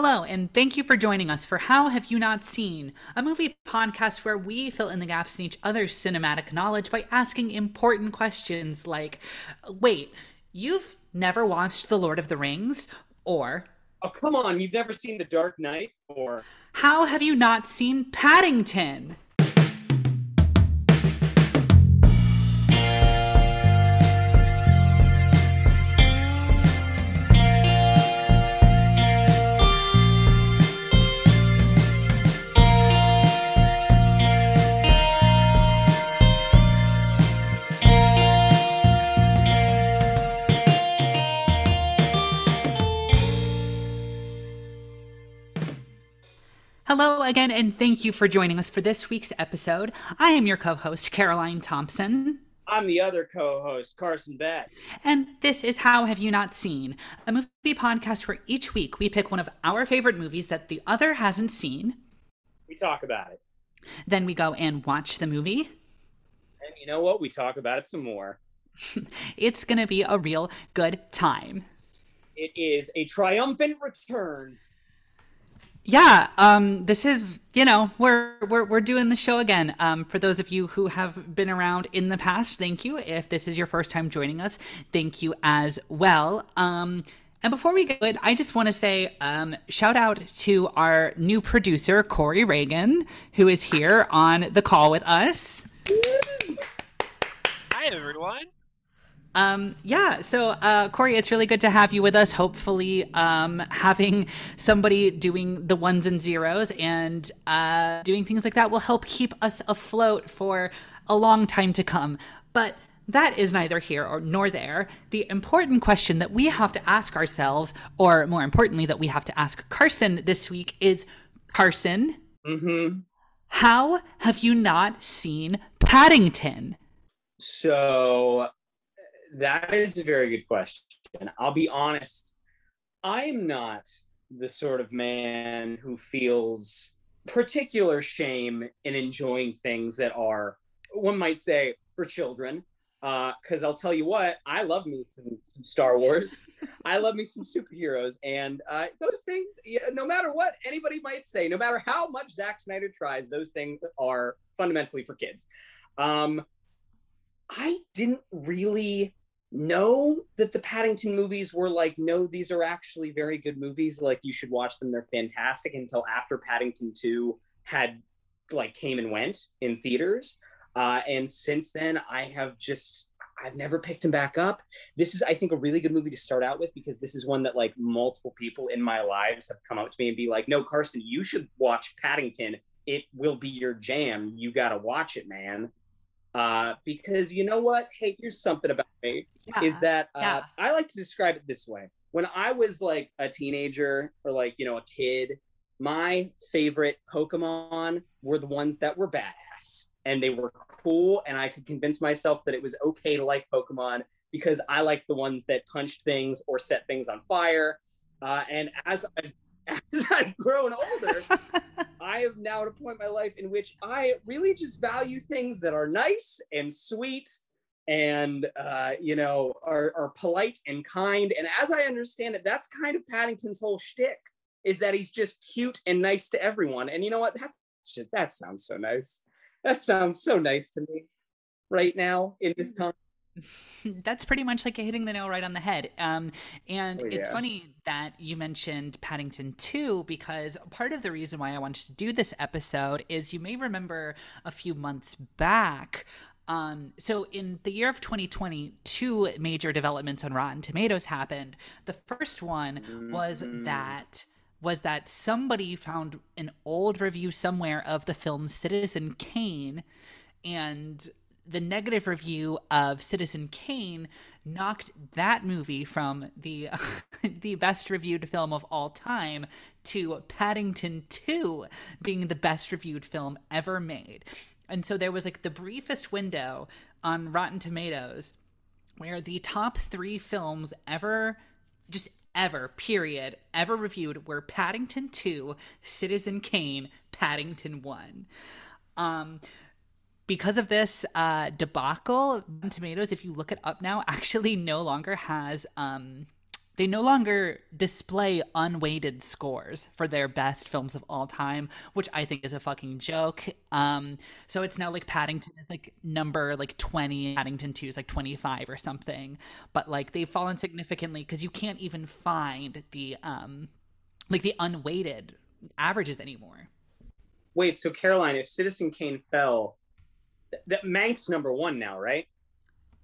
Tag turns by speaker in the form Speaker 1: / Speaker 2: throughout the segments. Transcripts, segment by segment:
Speaker 1: Hello, and thank you for joining us for How Have You Not Seen, a movie podcast where we fill in the gaps in each other's cinematic knowledge by asking important questions like Wait, you've never watched The Lord of the Rings? Or
Speaker 2: Oh, come on, you've never seen The Dark Knight? Or
Speaker 1: How have you not seen Paddington? Hello again, and thank you for joining us for this week's episode. I am your co host, Caroline Thompson.
Speaker 2: I'm the other co host, Carson Betts.
Speaker 1: And this is How Have You Not Seen, a movie podcast where each week we pick one of our favorite movies that the other hasn't seen.
Speaker 2: We talk about it.
Speaker 1: Then we go and watch the movie.
Speaker 2: And you know what? We talk about it some more.
Speaker 1: it's going to be a real good time.
Speaker 2: It is a triumphant return
Speaker 1: yeah um this is you know we're we're, we're doing the show again um for those of you who have been around in the past thank you if this is your first time joining us thank you as well um and before we get it, I just want to say um, shout out to our new producer, Corey Reagan, who is here on the call with us.
Speaker 3: Hi, everyone.
Speaker 1: Um, yeah, so uh, Corey, it's really good to have you with us. Hopefully, um, having somebody doing the ones and zeros and uh, doing things like that will help keep us afloat for a long time to come. But that is neither here or nor there. The important question that we have to ask ourselves, or more importantly, that we have to ask Carson this week, is Carson,
Speaker 2: mm-hmm.
Speaker 1: how have you not seen Paddington?
Speaker 2: So that is a very good question. I'll be honest. I'm not the sort of man who feels particular shame in enjoying things that are, one might say, for children. Because uh, I'll tell you what, I love me some, some Star Wars. I love me some superheroes. And uh, those things, no matter what anybody might say, no matter how much Zack Snyder tries, those things are fundamentally for kids. Um, I didn't really know that the Paddington movies were like, no, these are actually very good movies. Like you should watch them. They're fantastic until after Paddington 2 had like came and went in theaters. Uh, and since then, I have just I've never picked him back up. This is, I think, a really good movie to start out with because this is one that like multiple people in my lives have come up to me and be like, "No, Carson, you should watch Paddington. It will be your jam. You got to watch it, man." Uh, because you know what? Hey, here's something about me yeah. is that uh, yeah. I like to describe it this way. When I was like a teenager or like, you know, a kid, my favorite Pokemon were the ones that were badass and they were cool. And I could convince myself that it was okay to like Pokemon because I liked the ones that punched things or set things on fire. Uh, and as I've as I've grown older, I have now at a point in my life in which I really just value things that are nice and sweet and uh, you know are, are polite and kind. And as I understand it, that's kind of Paddington's whole shtick is that he's just cute and nice to everyone. And you know what? That just, that sounds so nice. That sounds so nice to me right now in this time.
Speaker 1: That's pretty much like hitting the nail right on the head. Um, and oh, yeah. it's funny that you mentioned Paddington 2 because part of the reason why I wanted to do this episode is you may remember a few months back. Um, so in the year of 2020, two major developments on Rotten Tomatoes happened. The first one was mm-hmm. that was that somebody found an old review somewhere of the film Citizen Kane and the negative review of Citizen Kane knocked that movie from the the best reviewed film of all time to Paddington 2 being the best reviewed film ever made. And so there was like the briefest window on Rotten Tomatoes where the top 3 films ever just ever period ever reviewed were Paddington 2, Citizen Kane, Paddington 1. Um because of this uh, debacle, Tomatoes, if you look it up now, actually no longer has um, they no longer display unweighted scores for their best films of all time, which I think is a fucking joke. Um, so it's now like Paddington is like number like 20, Paddington 2 is like 25 or something. But like they've fallen significantly because you can't even find the um like the unweighted averages anymore.
Speaker 2: Wait, so Caroline, if Citizen Kane fell, that Mank's number one now, right?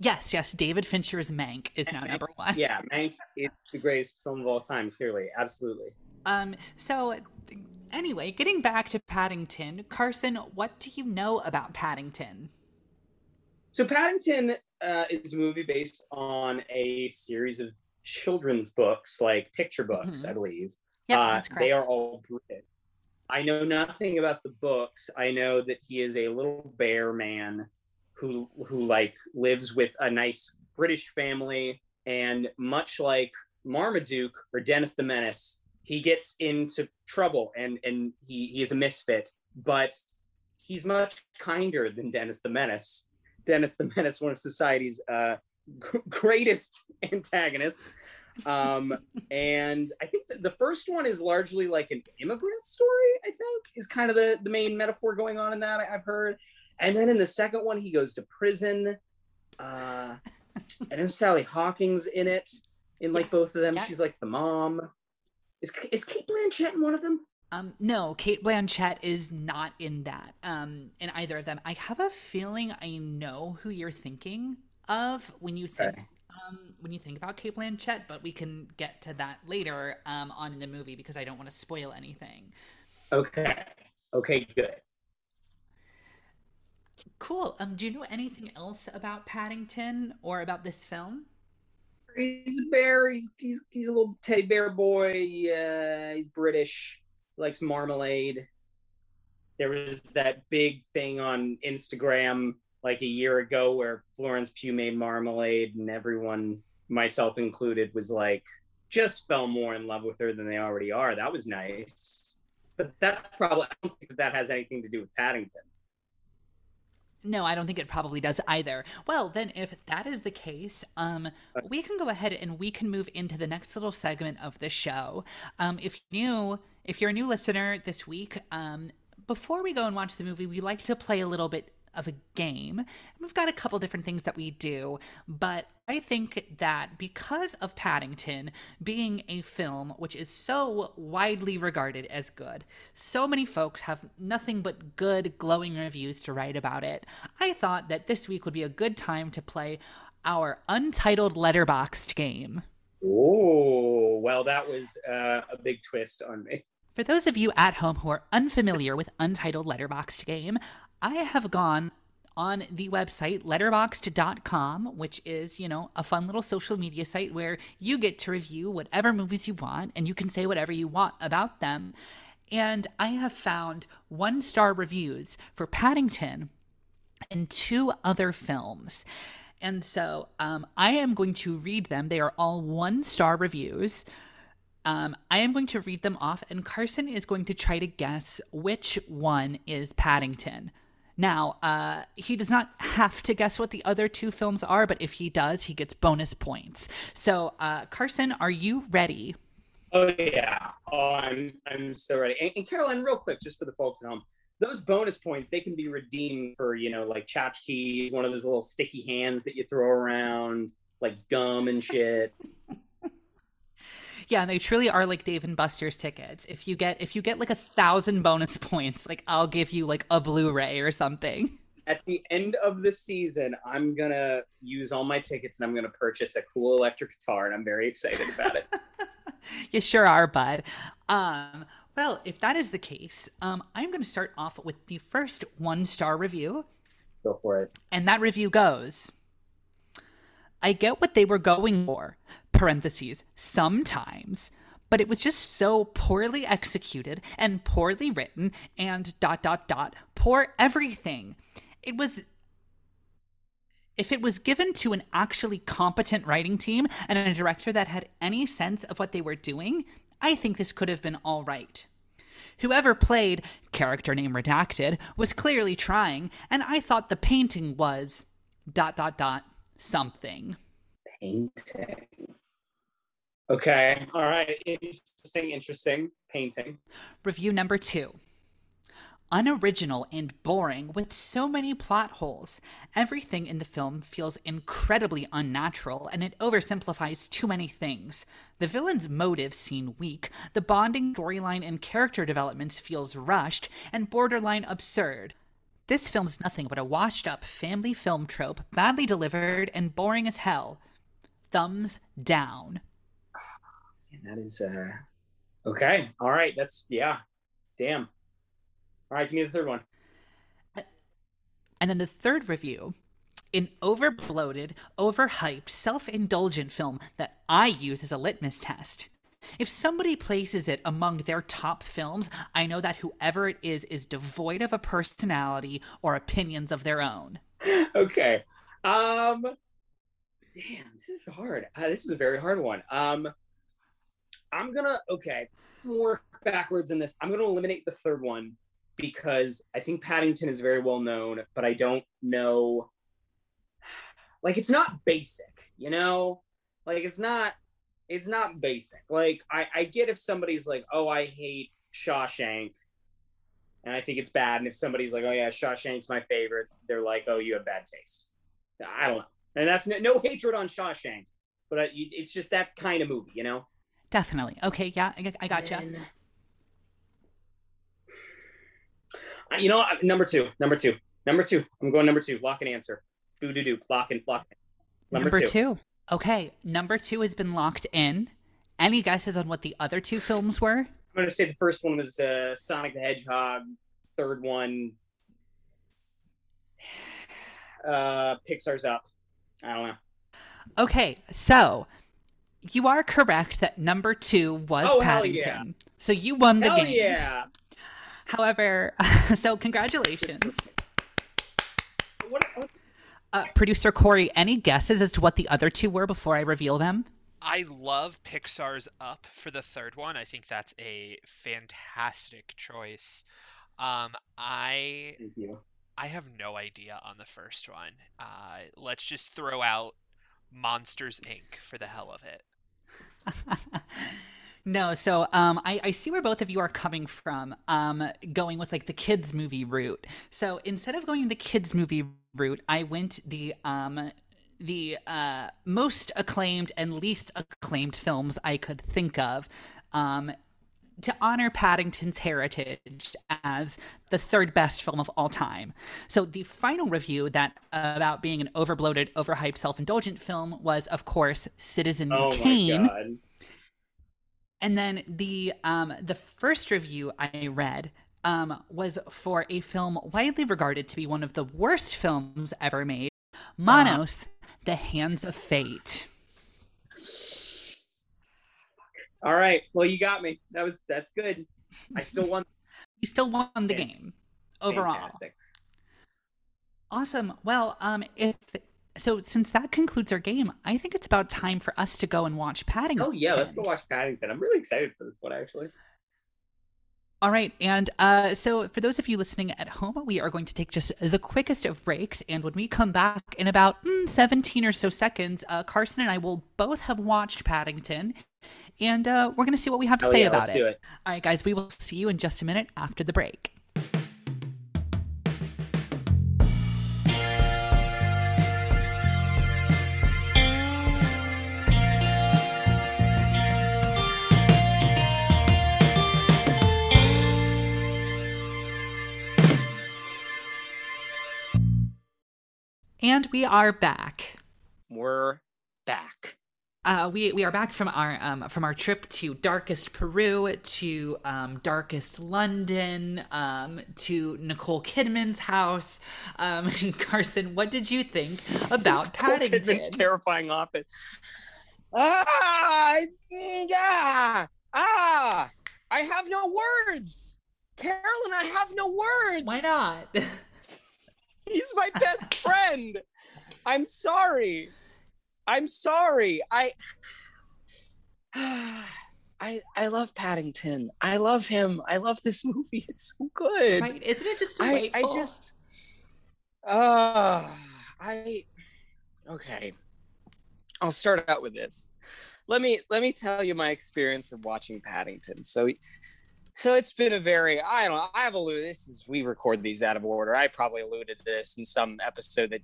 Speaker 1: Yes, yes. David Fincher's Mank is now number one.
Speaker 2: yeah, Mank is the greatest film of all time. Clearly, absolutely.
Speaker 1: Um. So, anyway, getting back to Paddington, Carson, what do you know about Paddington?
Speaker 2: So, Paddington uh, is a movie based on a series of children's books, like picture books, mm-hmm. I believe.
Speaker 1: Yeah, uh, that's correct.
Speaker 2: They are all British. I know nothing about the books. I know that he is a little bear man who who like lives with a nice British family, and much like Marmaduke or Dennis the Menace, he gets into trouble and and he he is a misfit, but he's much kinder than Dennis the Menace. Dennis the Menace, one of society's uh, g- greatest antagonists. Um, and I think the first one is largely like an immigrant story, I think, is kind of the, the main metaphor going on in that I, have heard. And then in the second one, he goes to prison. Uh, and then Sally Hawkins in it, in like yeah. both of them. Yeah. She's like the mom. Is is Cate Blanchett in one of them?
Speaker 1: Um, no, Cate Blanchett is not in that. Um, in either of them. I have a feeling I know who you're thinking of when you think okay. um, when you think about Cate Blanchett, but we can get to that later um, on in the movie because I don't want to spoil anything.
Speaker 2: Okay. Okay. Good.
Speaker 1: Cool. Um, do you know anything else about Paddington or about this film?
Speaker 2: He's a bear. He's he's, he's a little teddy bear boy. Uh, he's British. Likes marmalade. There was that big thing on Instagram like a year ago where Florence Pugh made marmalade, and everyone, myself included, was like just fell more in love with her than they already are. That was nice. But that's probably I don't think that, that has anything to do with Paddington.
Speaker 1: No, I don't think it probably does either. Well, then, if that is the case, um, we can go ahead and we can move into the next little segment of the show. Um, if you're new, if you're a new listener this week, um, before we go and watch the movie, we like to play a little bit of a game. We've got a couple different things that we do, but I think that because of Paddington being a film which is so widely regarded as good, so many folks have nothing but good, glowing reviews to write about it. I thought that this week would be a good time to play our untitled Letterboxd game.
Speaker 2: Oh, well, that was uh, a big twist on me.
Speaker 1: For those of you at home who are unfamiliar with Untitled Letterboxd Game, I have gone on the website letterboxd.com, which is, you know, a fun little social media site where you get to review whatever movies you want and you can say whatever you want about them. And I have found one star reviews for Paddington and two other films. And so um, I am going to read them. They are all one star reviews. Um, I am going to read them off, and Carson is going to try to guess which one is Paddington. Now, uh, he does not have to guess what the other two films are, but if he does, he gets bonus points. So, uh, Carson, are you ready?
Speaker 2: Oh yeah, oh, I'm I'm so ready. And, and, Caroline, real quick, just for the folks at home, those bonus points they can be redeemed for you know like tchotchkes, one of those little sticky hands that you throw around, like gum and shit.
Speaker 1: Yeah, they truly are like Dave and Buster's tickets. If you get if you get like a thousand bonus points, like I'll give you like a Blu-ray or something.
Speaker 2: At the end of the season, I'm gonna use all my tickets and I'm gonna purchase a cool electric guitar, and I'm very excited about it.
Speaker 1: you sure are, bud. Um, well, if that is the case, um, I'm going to start off with the first one star review.
Speaker 2: Go for it.
Speaker 1: And that review goes I get what they were going for, parentheses, sometimes, but it was just so poorly executed and poorly written and dot dot dot, poor everything. It was if it was given to an actually competent writing team and a director that had any sense of what they were doing, I think this could have been all right. Whoever played, character name redacted, was clearly trying, and I thought the painting was dot dot dot something.
Speaker 2: Painting. Okay. All right. Interesting. Interesting. Painting.
Speaker 1: Review number two unoriginal and boring with so many plot holes. Everything in the film feels incredibly unnatural and it oversimplifies too many things. The villain's motives seem weak, the bonding storyline and character developments feels rushed and borderline absurd. This film's nothing but a washed up family film trope, badly delivered and boring as hell. Thumbs down.
Speaker 2: And that is uh okay. All right, that's yeah. Damn. All right, give me the third one.
Speaker 1: And then the third review an overbloated, overhyped, self indulgent film that I use as a litmus test. If somebody places it among their top films, I know that whoever it is is devoid of a personality or opinions of their own.
Speaker 2: Okay. Um damn, this is hard. Uh, this is a very hard one. Um I'm going to okay, work backwards in this. I'm going to eliminate the third one because I think Paddington is very well known, but I don't know. Like, it's not basic, you know? Like, it's not. It's not basic. Like, I, I get if somebody's like, oh, I hate Shawshank, and I think it's bad. And if somebody's like, oh, yeah, Shawshank's my favorite, they're like, oh, you have bad taste. I don't know. And that's no, no hatred on Shawshank, but it's just that kind of movie, you know?
Speaker 1: Definitely. Okay, yeah, I, I gotcha. Then,
Speaker 2: you know? Number two. Number two. Number two. I'm going number two. Lock and answer. Do do do. Lock and lock.
Speaker 1: Number, number two. two. Okay. Number two has been locked in. Any guesses on what the other two films were? I'm
Speaker 2: going to say the first one was uh, Sonic the Hedgehog. Third one, uh, Pixar's Up. I don't know.
Speaker 1: Okay, so you are correct that number two was oh, Paddington. Yeah. So you won the
Speaker 2: hell
Speaker 1: game.
Speaker 2: Yeah.
Speaker 1: However, so congratulations. Uh, Producer Corey, any guesses as to what the other two were before I reveal them?
Speaker 4: I love Pixar's Up for the third one. I think that's a fantastic choice. Um, I I have no idea on the first one. Uh, let's just throw out Monsters Inc. for the hell of it.
Speaker 1: No, so um, I, I see where both of you are coming from, um, going with like the kids movie route. So instead of going the kids movie route, I went the um, the uh, most acclaimed and least acclaimed films I could think of. Um, to honor Paddington's heritage as the third best film of all time. So the final review that uh, about being an overbloated, overhyped, self-indulgent film was, of course, Citizen
Speaker 2: oh
Speaker 1: Kane. And then the um, the first review I read um, was for a film widely regarded to be one of the worst films ever made, Manos: uh, The Hands of Fate.
Speaker 2: All right. Well, you got me. That was that's good. I still won.
Speaker 1: you still won the game overall. Fantastic. Awesome. Well, um, if so since that concludes our game, I think it's about time for us to go and watch Paddington.
Speaker 2: Oh yeah, let's go watch Paddington. I'm really excited for this one actually.
Speaker 1: All right, and uh, so for those of you listening at home, we are going to take just the quickest of breaks, and when we come back in about mm, 17 or so seconds, uh, Carson and I will both have watched Paddington, and uh, we're going to see what we have to oh, say
Speaker 2: yeah,
Speaker 1: about
Speaker 2: it. it.
Speaker 1: All right, guys, we will see you in just a minute after the break. And we are back.
Speaker 2: We're back.
Speaker 1: Uh, we we are back from our um, from our trip to darkest Peru to um, darkest London um, to Nicole Kidman's house. Um, Carson, what did you think about Paddington?
Speaker 2: Kidman's terrifying office. Ah, yeah, ah, I have no words, Caroline. I have no words.
Speaker 1: Why not?
Speaker 2: He's my best friend. I'm sorry. I'm sorry. I I I love Paddington. I love him. I love this movie. It's so good.
Speaker 1: Right? Isn't it just delightful?
Speaker 2: I, I just uh I okay. I'll start out with this. let me let me tell you my experience of watching Paddington. So so it's been a very I don't know, I have alluded this is we record these out of order. I probably alluded to this in some episode that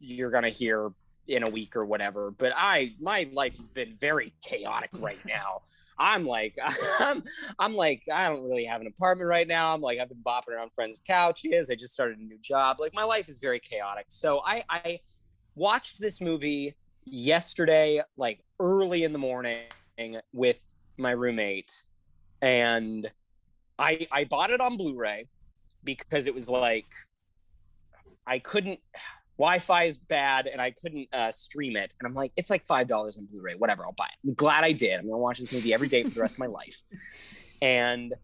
Speaker 2: you're gonna hear in a week or whatever. But I my life has been very chaotic right now. I'm like I'm I'm like I don't really have an apartment right now. I'm like I've been bopping around friends' couches. I just started a new job. Like my life is very chaotic. So I I watched this movie yesterday like early in the morning with my roommate and I I bought it on Blu-ray because it was like I couldn't Wi-Fi is bad and I couldn't uh, stream it. And I'm like, it's like five dollars on Blu-ray, whatever. I'll buy it. I'm glad I did. I'm gonna watch this movie every day for the rest of my life. And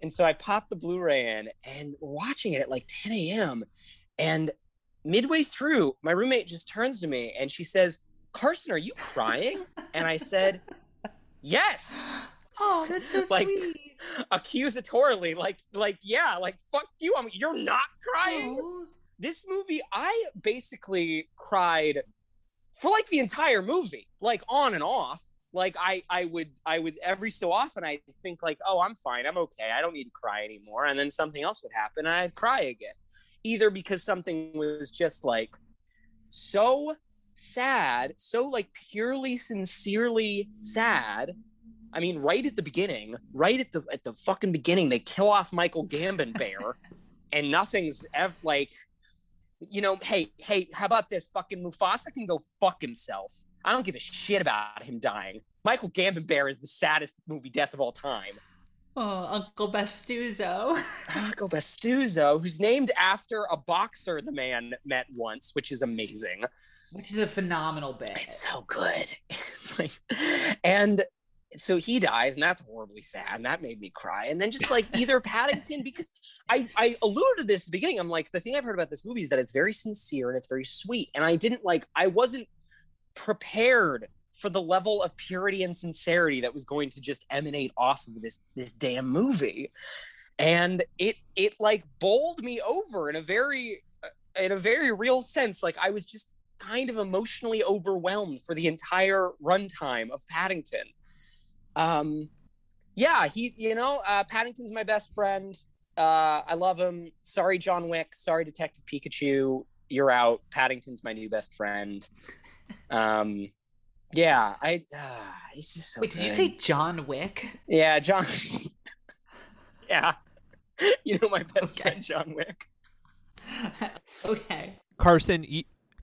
Speaker 2: and so I popped the Blu-ray in and watching it at like 10 a.m. And midway through, my roommate just turns to me and she says, Carson, are you crying? And I said, Yes.
Speaker 1: Oh, that's so like, sweet.
Speaker 2: Accusatorily, like, like, yeah, like, fuck you. I'm, you're not crying. This movie, I basically cried for like the entire movie, like on and off. Like I, I would, I would every so often, I think like, oh, I'm fine, I'm okay, I don't need to cry anymore, and then something else would happen, and I'd cry again, either because something was just like so sad, so like purely sincerely sad I mean, right at the beginning, right at the at the fucking beginning, they kill off Michael Gambon Bear, and nothing's ever like, you know, hey, hey, how about this? Fucking Mufasa can go fuck himself. I don't give a shit about him dying. Michael Gambon Bear is the saddest movie death of all time.
Speaker 1: Oh, Uncle Pastuzo.
Speaker 2: Uncle Pastuzo, who's named after a boxer the man met once, which is amazing.
Speaker 1: Which is a phenomenal bit.
Speaker 2: It's so good. It's like, and so he dies and that's horribly sad and that made me cry and then just like either paddington because i i alluded to this at the beginning i'm like the thing i've heard about this movie is that it's very sincere and it's very sweet and i didn't like i wasn't prepared for the level of purity and sincerity that was going to just emanate off of this this damn movie and it it like bowled me over in a very in a very real sense like i was just kind of emotionally overwhelmed for the entire runtime of paddington um, yeah, he, you know, uh, Paddington's my best friend. Uh, I love him. Sorry, John Wick. Sorry, Detective Pikachu. You're out. Paddington's my new best friend. Um, yeah, I. Uh, he's just so.
Speaker 1: Wait,
Speaker 2: good.
Speaker 1: did you say John Wick?
Speaker 2: Yeah, John. yeah, you know my best okay. friend, John Wick.
Speaker 1: okay.
Speaker 4: Carson,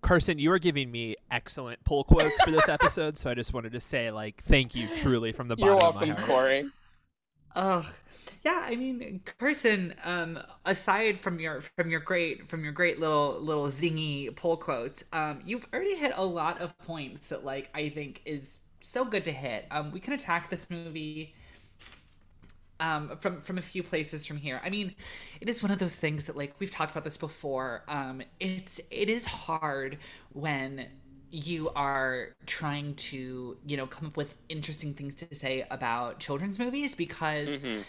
Speaker 4: Carson, you are giving me excellent pull quotes for this episode, so I just wanted to say, like, thank you truly from the bottom
Speaker 2: You're welcome,
Speaker 4: of my heart.
Speaker 2: Corey.
Speaker 1: Oh, yeah. I mean, Carson. Um, aside from your from your great from your great little little zingy pull quotes, um, you've already hit a lot of points that like I think is so good to hit. Um, we can attack this movie um, from from a few places from here. I mean, it is one of those things that like we've talked about this before. Um, it's it is hard when you are trying to you know come up with interesting things to say about children's movies because mm-hmm.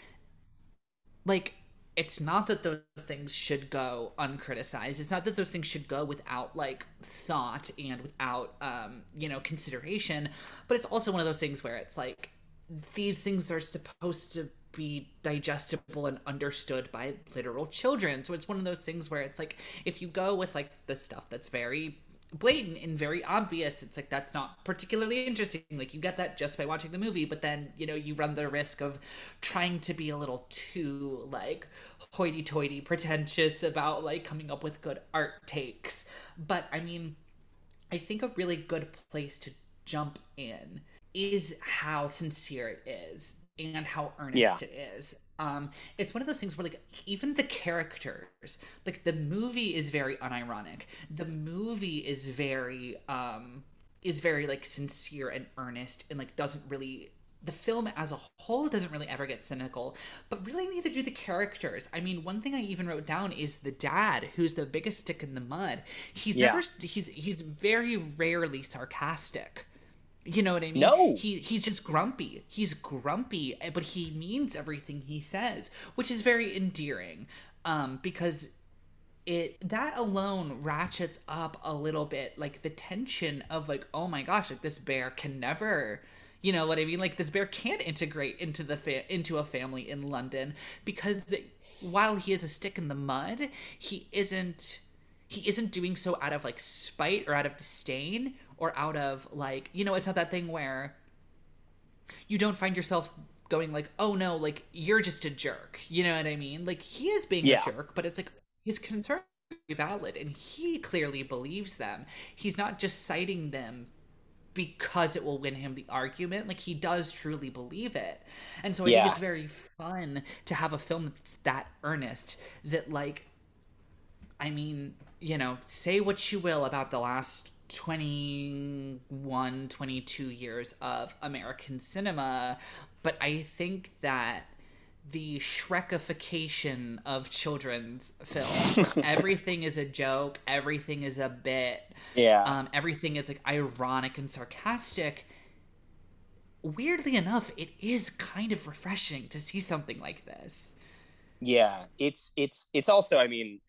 Speaker 1: like it's not that those things should go uncriticized it's not that those things should go without like thought and without um you know consideration but it's also one of those things where it's like these things are supposed to be digestible and understood by literal children. So it's one of those things where it's like if you go with like the stuff that's very blatant and very obvious, it's like that's not particularly interesting. Like you get that just by watching the movie, but then, you know, you run the risk of trying to be a little too like hoity-toity pretentious about like coming up with good art takes. But I mean, I think a really good place to jump in is how sincere it is and how earnest yeah. it is. Um, it's one of those things where like even the characters, like the movie is very unironic. The movie is very um is very like sincere and earnest and like doesn't really the film as a whole doesn't really ever get cynical, but really neither do the characters. I mean, one thing I even wrote down is the dad, who's the biggest stick in the mud. He's yeah. never he's he's very rarely sarcastic. You know what I mean?
Speaker 2: No.
Speaker 1: He he's just grumpy. He's grumpy, eh, but he means everything he says, which is very endearing. Um, because it that alone ratchets up a little bit like the tension of like oh my gosh like this bear can never you know what i mean like this bear can't integrate into the fa- into a family in london because while he is a stick in the mud he isn't he isn't doing so out of like spite or out of disdain or out of like you know it's not that thing where you don't find yourself going like oh no like you're just a jerk. You know what i mean? Like he is being yeah. a jerk but it's like his concern are valid and he clearly believes them. He's not just citing them because it will win him the argument. Like he does truly believe it. And so i yeah. think it's very fun to have a film that's that earnest that like i mean you know say what you will about the last 21 22 years of american cinema but i think that the Shrekification of children's films. everything is a joke. Everything is a bit.
Speaker 2: Yeah.
Speaker 1: Um, everything is like ironic and sarcastic. Weirdly enough, it is kind of refreshing to see something like this.
Speaker 2: Yeah, it's it's it's also. I mean,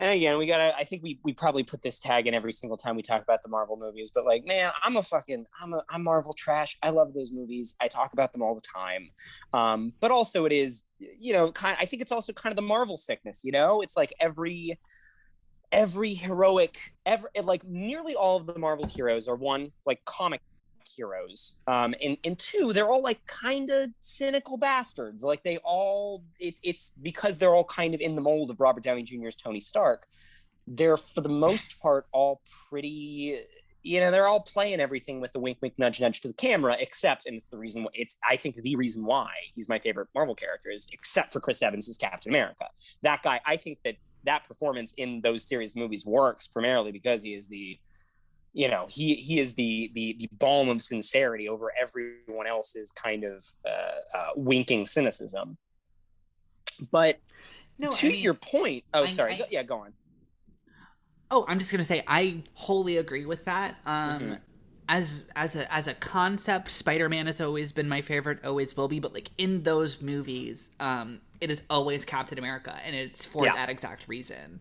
Speaker 2: and again, we gotta. I think we we probably put this tag in every single time we talk about the Marvel movies. But like, man, I'm a fucking I'm a I'm Marvel trash. I love those movies. I talk about them all the time. Um, but also, it is you know kind. I think it's also kind of the Marvel sickness. You know, it's like every every heroic ever like nearly all of the Marvel heroes are one like comic heroes. Um and and two they're all like kind of cynical bastards. Like they all it's it's because they're all kind of in the mold of robert downey jr's tony stark they're for the most part all pretty you know they're all playing everything with a wink wink nudge nudge to the camera except and it's the reason it's i think the reason why he's my favorite marvel character is except for chris evans captain america. That guy i think that that performance in those series movies works primarily because he is the you know he he is the the the balm of sincerity over everyone else's kind of uh, uh, winking cynicism but no, to I mean, your point oh I, sorry I, go, yeah go on
Speaker 1: oh i'm just gonna say i wholly agree with that um mm-hmm. as as a as a concept spider-man has always been my favorite always will be but like in those movies um it is always captain america and it's for yeah. that exact reason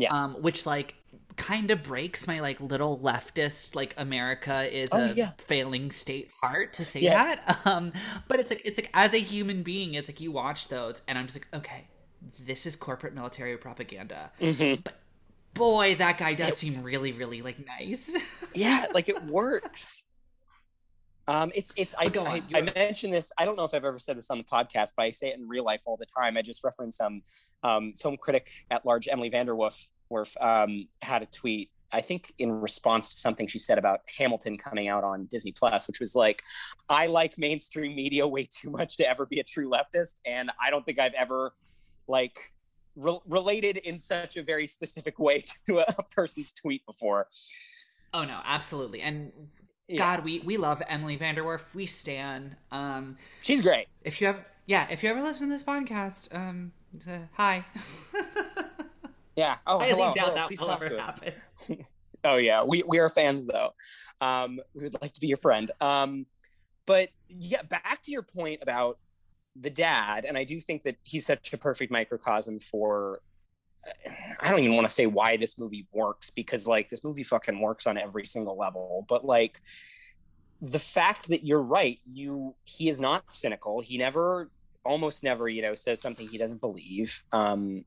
Speaker 2: yeah
Speaker 1: um which like kind of breaks my like little leftist like America is oh, a yeah. failing state heart to say yes. that. Um, but it's like it's like as a human being, it's like you watch those and I'm just like, okay, this is corporate military propaganda.
Speaker 2: Mm-hmm.
Speaker 1: But boy, that guy does it, seem really, really like nice.
Speaker 2: yeah, like it works. Um, it's it's I, go I, I, mentioned this. I don't know if I've ever said this on the podcast, but I say it in real life all the time. I just reference um, um film critic at large Emily VanDerWerff Werf um, had a tweet I think in response to something she said about Hamilton coming out on Disney Plus, which was like, I like mainstream media way too much to ever be a true leftist, and I don't think I've ever like re- related in such a very specific way to a, a person's tweet before.
Speaker 1: Oh no, absolutely, and yeah. God, we we love Emily VanDerWerff. We stan. Um,
Speaker 2: She's great.
Speaker 1: If you have, yeah, if you ever listen to this podcast, um, hi.
Speaker 2: Yeah. Oh, I hello. doubt hello. that Please will ever happen. oh yeah, we we are fans though. Um, we would like to be your friend. Um, but yeah, back to your point about the dad, and I do think that he's such a perfect microcosm for. I don't even want to say why this movie works because like this movie fucking works on every single level, but like the fact that you're right, you he is not cynical. He never, almost never, you know, says something he doesn't believe. Um,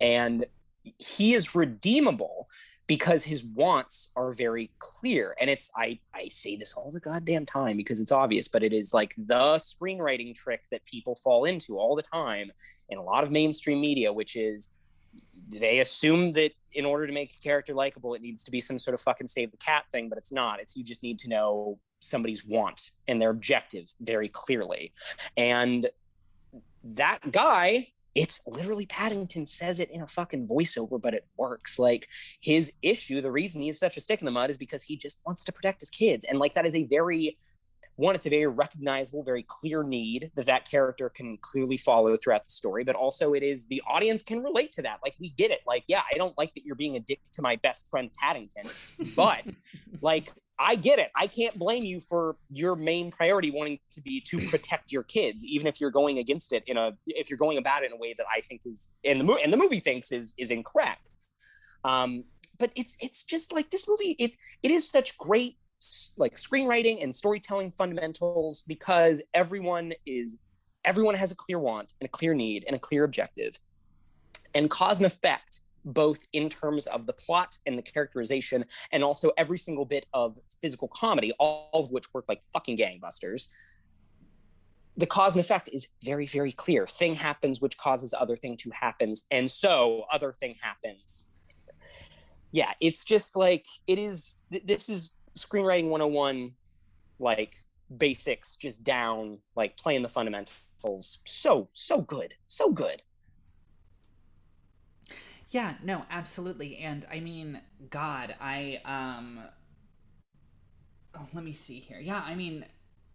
Speaker 2: and he is redeemable because his wants are very clear and it's i i say this all the goddamn time because it's obvious but it is like the screenwriting trick that people fall into all the time in a lot of mainstream media which is they assume that in order to make a character likable it needs to be some sort of fucking save the cat thing but it's not it's you just need to know somebody's want and their objective very clearly and that guy it's literally Paddington says it in a fucking voiceover, but it works. Like his issue, the reason he is such a stick in the mud is because he just wants to protect his kids. And like that is a very, one, it's a very recognizable, very clear need that that character can clearly follow throughout the story. But also, it is the audience can relate to that. Like we get it. Like, yeah, I don't like that you're being a dick to my best friend Paddington, but like I get it. I can't blame you for your main priority wanting to be to protect your kids, even if you're going against it in a if you're going about it in a way that I think is and the movie and the movie thinks is is incorrect. Um, but it's it's just like this movie. It it is such great like screenwriting and storytelling fundamentals because everyone is everyone has a clear want and a clear need and a clear objective, and cause and effect both in terms of the plot and the characterization, and also every single bit of physical comedy, all of which work like fucking gangbusters. The cause and effect is very, very clear. Thing happens, which causes other thing to happens, and so other thing happens. Yeah, it's just like it is. This is screenwriting 101, like basics, just down, like playing the fundamentals. So, so good, so good.
Speaker 1: Yeah, no, absolutely. And I mean, God, I um oh, let me see here. Yeah, I mean,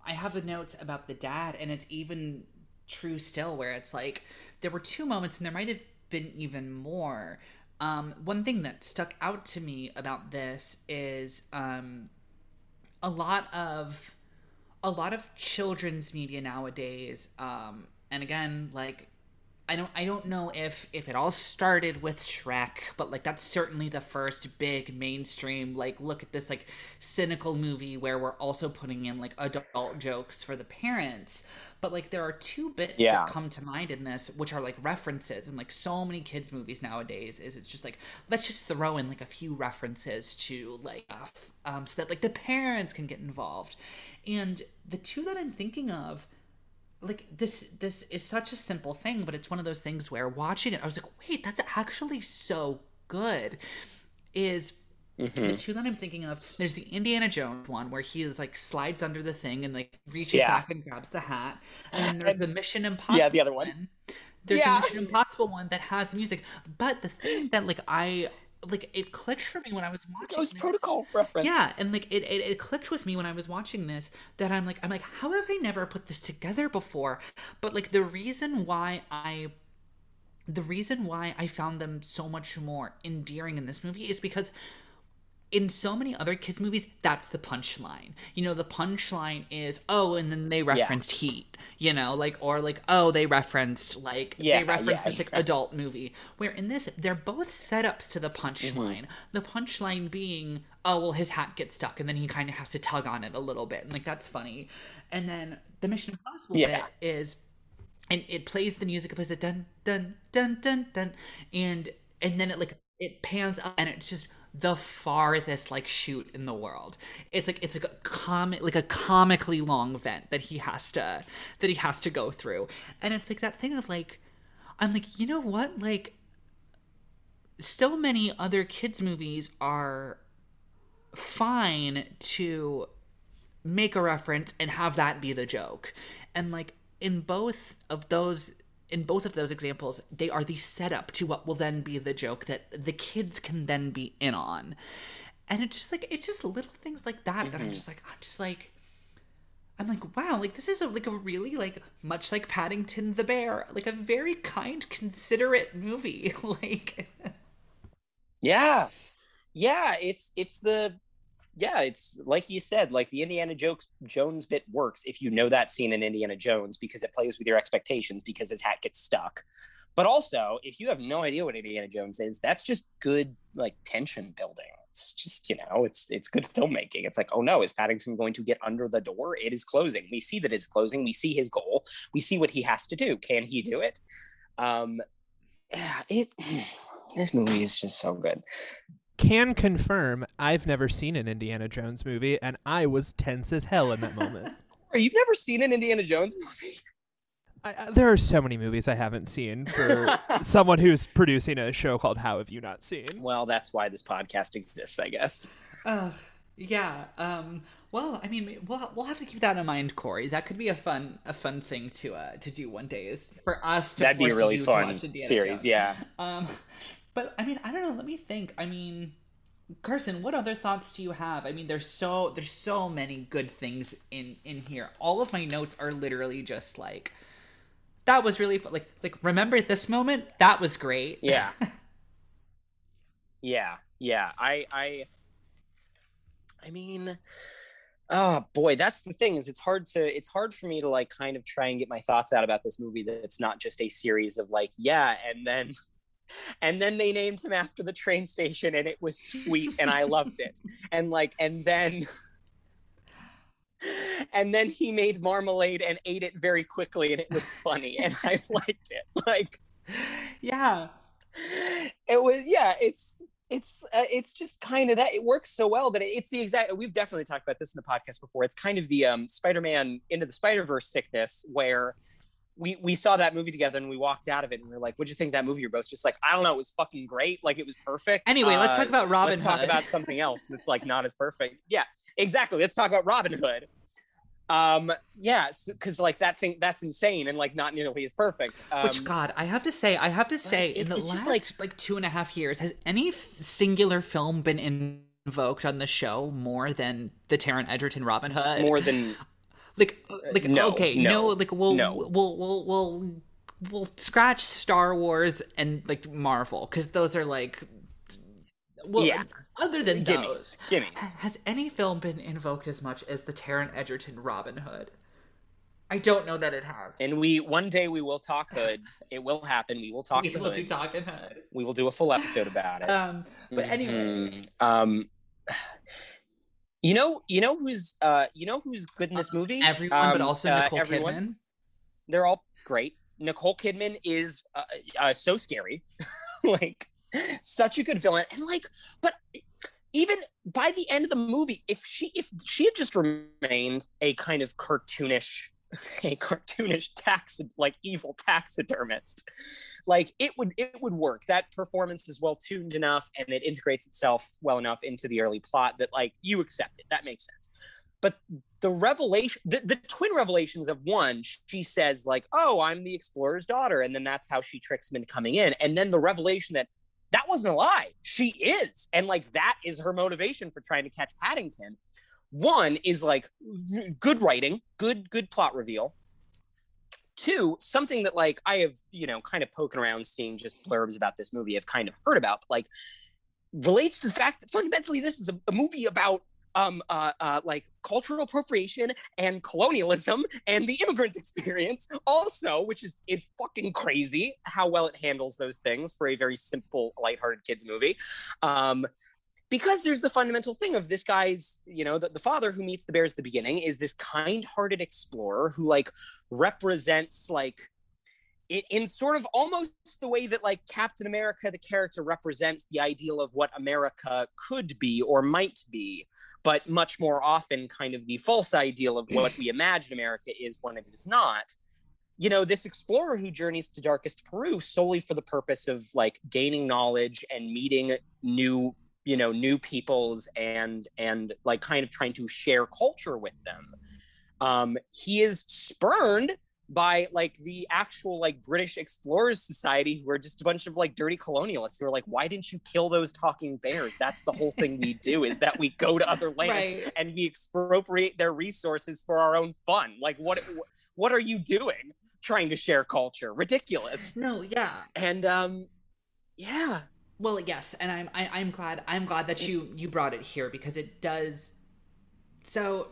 Speaker 1: I have the notes about the dad, and it's even true still where it's like there were two moments and there might have been even more. Um, one thing that stuck out to me about this is um, a lot of a lot of children's media nowadays um, and again like I don't I don't know if if it all started with Shrek, but like that's certainly the first big mainstream like look at this like cynical movie where we're also putting in like adult jokes for the parents. But like there are two bits yeah. that come to mind in this which are like references and like so many kids movies nowadays is it's just like let's just throw in like a few references to like um so that like the parents can get involved. And the two that I'm thinking of like this this is such a simple thing but it's one of those things where watching it i was like wait that's actually so good is mm-hmm. the two that i'm thinking of there's the indiana jones one where he is like slides under the thing and like reaches yeah. back and grabs the hat and then there's the mission impossible
Speaker 2: yeah the other one, one.
Speaker 1: there's yeah. the mission impossible one that has the music but the thing that like i like it clicked for me when I was watching
Speaker 2: Ghost this. Protocol reference.
Speaker 1: Yeah, and like it, it it clicked with me when I was watching this that I'm like I'm like how have I never put this together before? But like the reason why I the reason why I found them so much more endearing in this movie is because in so many other kids movies that's the punchline. You know the punchline is oh and then they referenced yeah. heat you know like or like oh they referenced like yeah, they referenced yeah, this like adult movie. Where in this they're both setups to the punchline. Mm-hmm. the punchline being oh well his hat gets stuck and then he kind of has to tug on it a little bit and like that's funny. And then the mission impossible bit is and it plays the music it plays it dun dun dun dun dun and and then it like it pans up and it's just the farthest like shoot in the world. It's like it's like a comic like a comically long vent that he has to that he has to go through. And it's like that thing of like I'm like, you know what? Like so many other kids movies are fine to make a reference and have that be the joke. And like in both of those in both of those examples, they are the setup to what will then be the joke that the kids can then be in on. And it's just like it's just little things like that mm-hmm. that I'm mm-hmm. just like I'm just like I'm like wow like this is a, like a really like much like Paddington the bear like a very kind considerate movie like
Speaker 2: yeah yeah it's it's the yeah, it's like you said, like the Indiana Jones Jones bit works if you know that scene in Indiana Jones because it plays with your expectations because his hat gets stuck. But also, if you have no idea what Indiana Jones is, that's just good like tension building. It's just, you know, it's it's good filmmaking. It's like, oh no, is Paddington going to get under the door? It is closing. We see that it's closing. We see his goal. We see what he has to do. Can he do it? Um yeah, it this movie is just so good
Speaker 4: can confirm I've never seen an Indiana Jones movie, and I was tense as hell in that moment.
Speaker 2: You've never seen an Indiana Jones movie?
Speaker 4: I, there are so many movies I haven't seen for someone who's producing a show called How Have You Not Seen?
Speaker 2: Well, that's why this podcast exists, I guess.
Speaker 1: Uh, yeah. Um, well, I mean, we'll we'll have to keep that in mind, Corey. That could be a fun a fun thing to uh to do one day is for us. to
Speaker 2: That'd be a really fun series.
Speaker 1: Jones.
Speaker 2: Yeah.
Speaker 1: Um, but I mean, I don't know. Let me think. I mean, Carson, what other thoughts do you have? I mean, there's so there's so many good things in in here. All of my notes are literally just like that was really fun. like like remember this moment? That was great.
Speaker 2: Yeah. yeah. Yeah. I I I mean, oh boy, that's the thing is it's hard to it's hard for me to like kind of try and get my thoughts out about this movie that it's not just a series of like yeah, and then and then they named him after the train station and it was sweet and I loved it. And like and then and then he made marmalade and ate it very quickly and it was funny and I liked it. Like
Speaker 1: yeah.
Speaker 2: It was yeah, it's it's uh, it's just kind of that it works so well that it's the exact we've definitely talked about this in the podcast before. It's kind of the um Spider-Man into the Spider-Verse sickness where we we saw that movie together and we walked out of it and we are like, "What'd you think that movie?" You're both just like, "I don't know, it was fucking great. Like it was perfect."
Speaker 1: Anyway, uh, let's talk about Robin.
Speaker 2: Let's
Speaker 1: Hood.
Speaker 2: talk about something else that's like not as perfect. Yeah, exactly. Let's talk about Robin Hood. Um, yeah, because so, like that thing that's insane and like not nearly as perfect. Um,
Speaker 1: Which God, I have to say, I have to say, in the last like like two and a half years, has any f- singular film been invoked on the show more than the Taron Egerton Robin Hood?
Speaker 2: More than
Speaker 1: like uh, like no, okay no, no like we'll, no. we'll we'll we'll we'll scratch Star Wars and like Marvel because those are like well yeah. other than gimmies, those
Speaker 2: gimmies.
Speaker 1: has any film been invoked as much as the Taron Egerton Robin Hood? I don't know that it has.
Speaker 2: And we one day we will talk Hood. It will happen. We will talk.
Speaker 1: We will Hood. do talking Hood.
Speaker 2: We will do a full episode about it.
Speaker 1: Um, but anyway,
Speaker 2: mm-hmm. um, you know, you know who's uh, you know who's good in this uh, movie?
Speaker 1: Everyone, um, but also uh, Nicole everyone. Kidman.
Speaker 2: They're all great. Nicole Kidman is uh, uh, so scary, like such a good villain, and like, but even by the end of the movie, if she if she had just remained a kind of cartoonish, a cartoonish tax like evil taxidermist, like it would it would work. That performance is well tuned enough and it integrates itself well enough into the early plot that like you accept it. That makes sense. But the revelation the, the twin revelations of one she says like oh i'm the explorer's daughter and then that's how she tricks him into coming in. And then the revelation that that wasn't a lie. She is. And like that is her motivation for trying to catch paddington one is like good writing good good plot reveal. Two, something that like I have, you know, kind of poking around seeing just blurbs about this movie, I've kind of heard about, like relates to the fact that fundamentally this is a, a movie about um uh, uh like cultural appropriation and colonialism and the immigrant experience also which is it's fucking crazy how well it handles those things for a very simple lighthearted kids movie. Um because there's the fundamental thing of this guy's you know the, the father who meets the bears at the beginning is this kind-hearted explorer who like represents like it, in sort of almost the way that like captain america the character represents the ideal of what america could be or might be but much more often kind of the false ideal of what we imagine america is when it is not. You know this explorer who journeys to darkest peru solely for the purpose of like gaining knowledge and meeting new you know new peoples and and like kind of trying to share culture with them. Um he is spurned by like the actual like british explorers society who are just a bunch of like dirty colonialists who are like why didn't you kill those talking bears? That's the whole thing we do is that we go to other lands right. and we expropriate their resources for our own fun. Like what what are you doing trying to share culture? Ridiculous.
Speaker 1: No yeah.
Speaker 2: And um yeah
Speaker 1: well, yes, and I'm I, am i am glad I'm glad that you you brought it here because it does. So,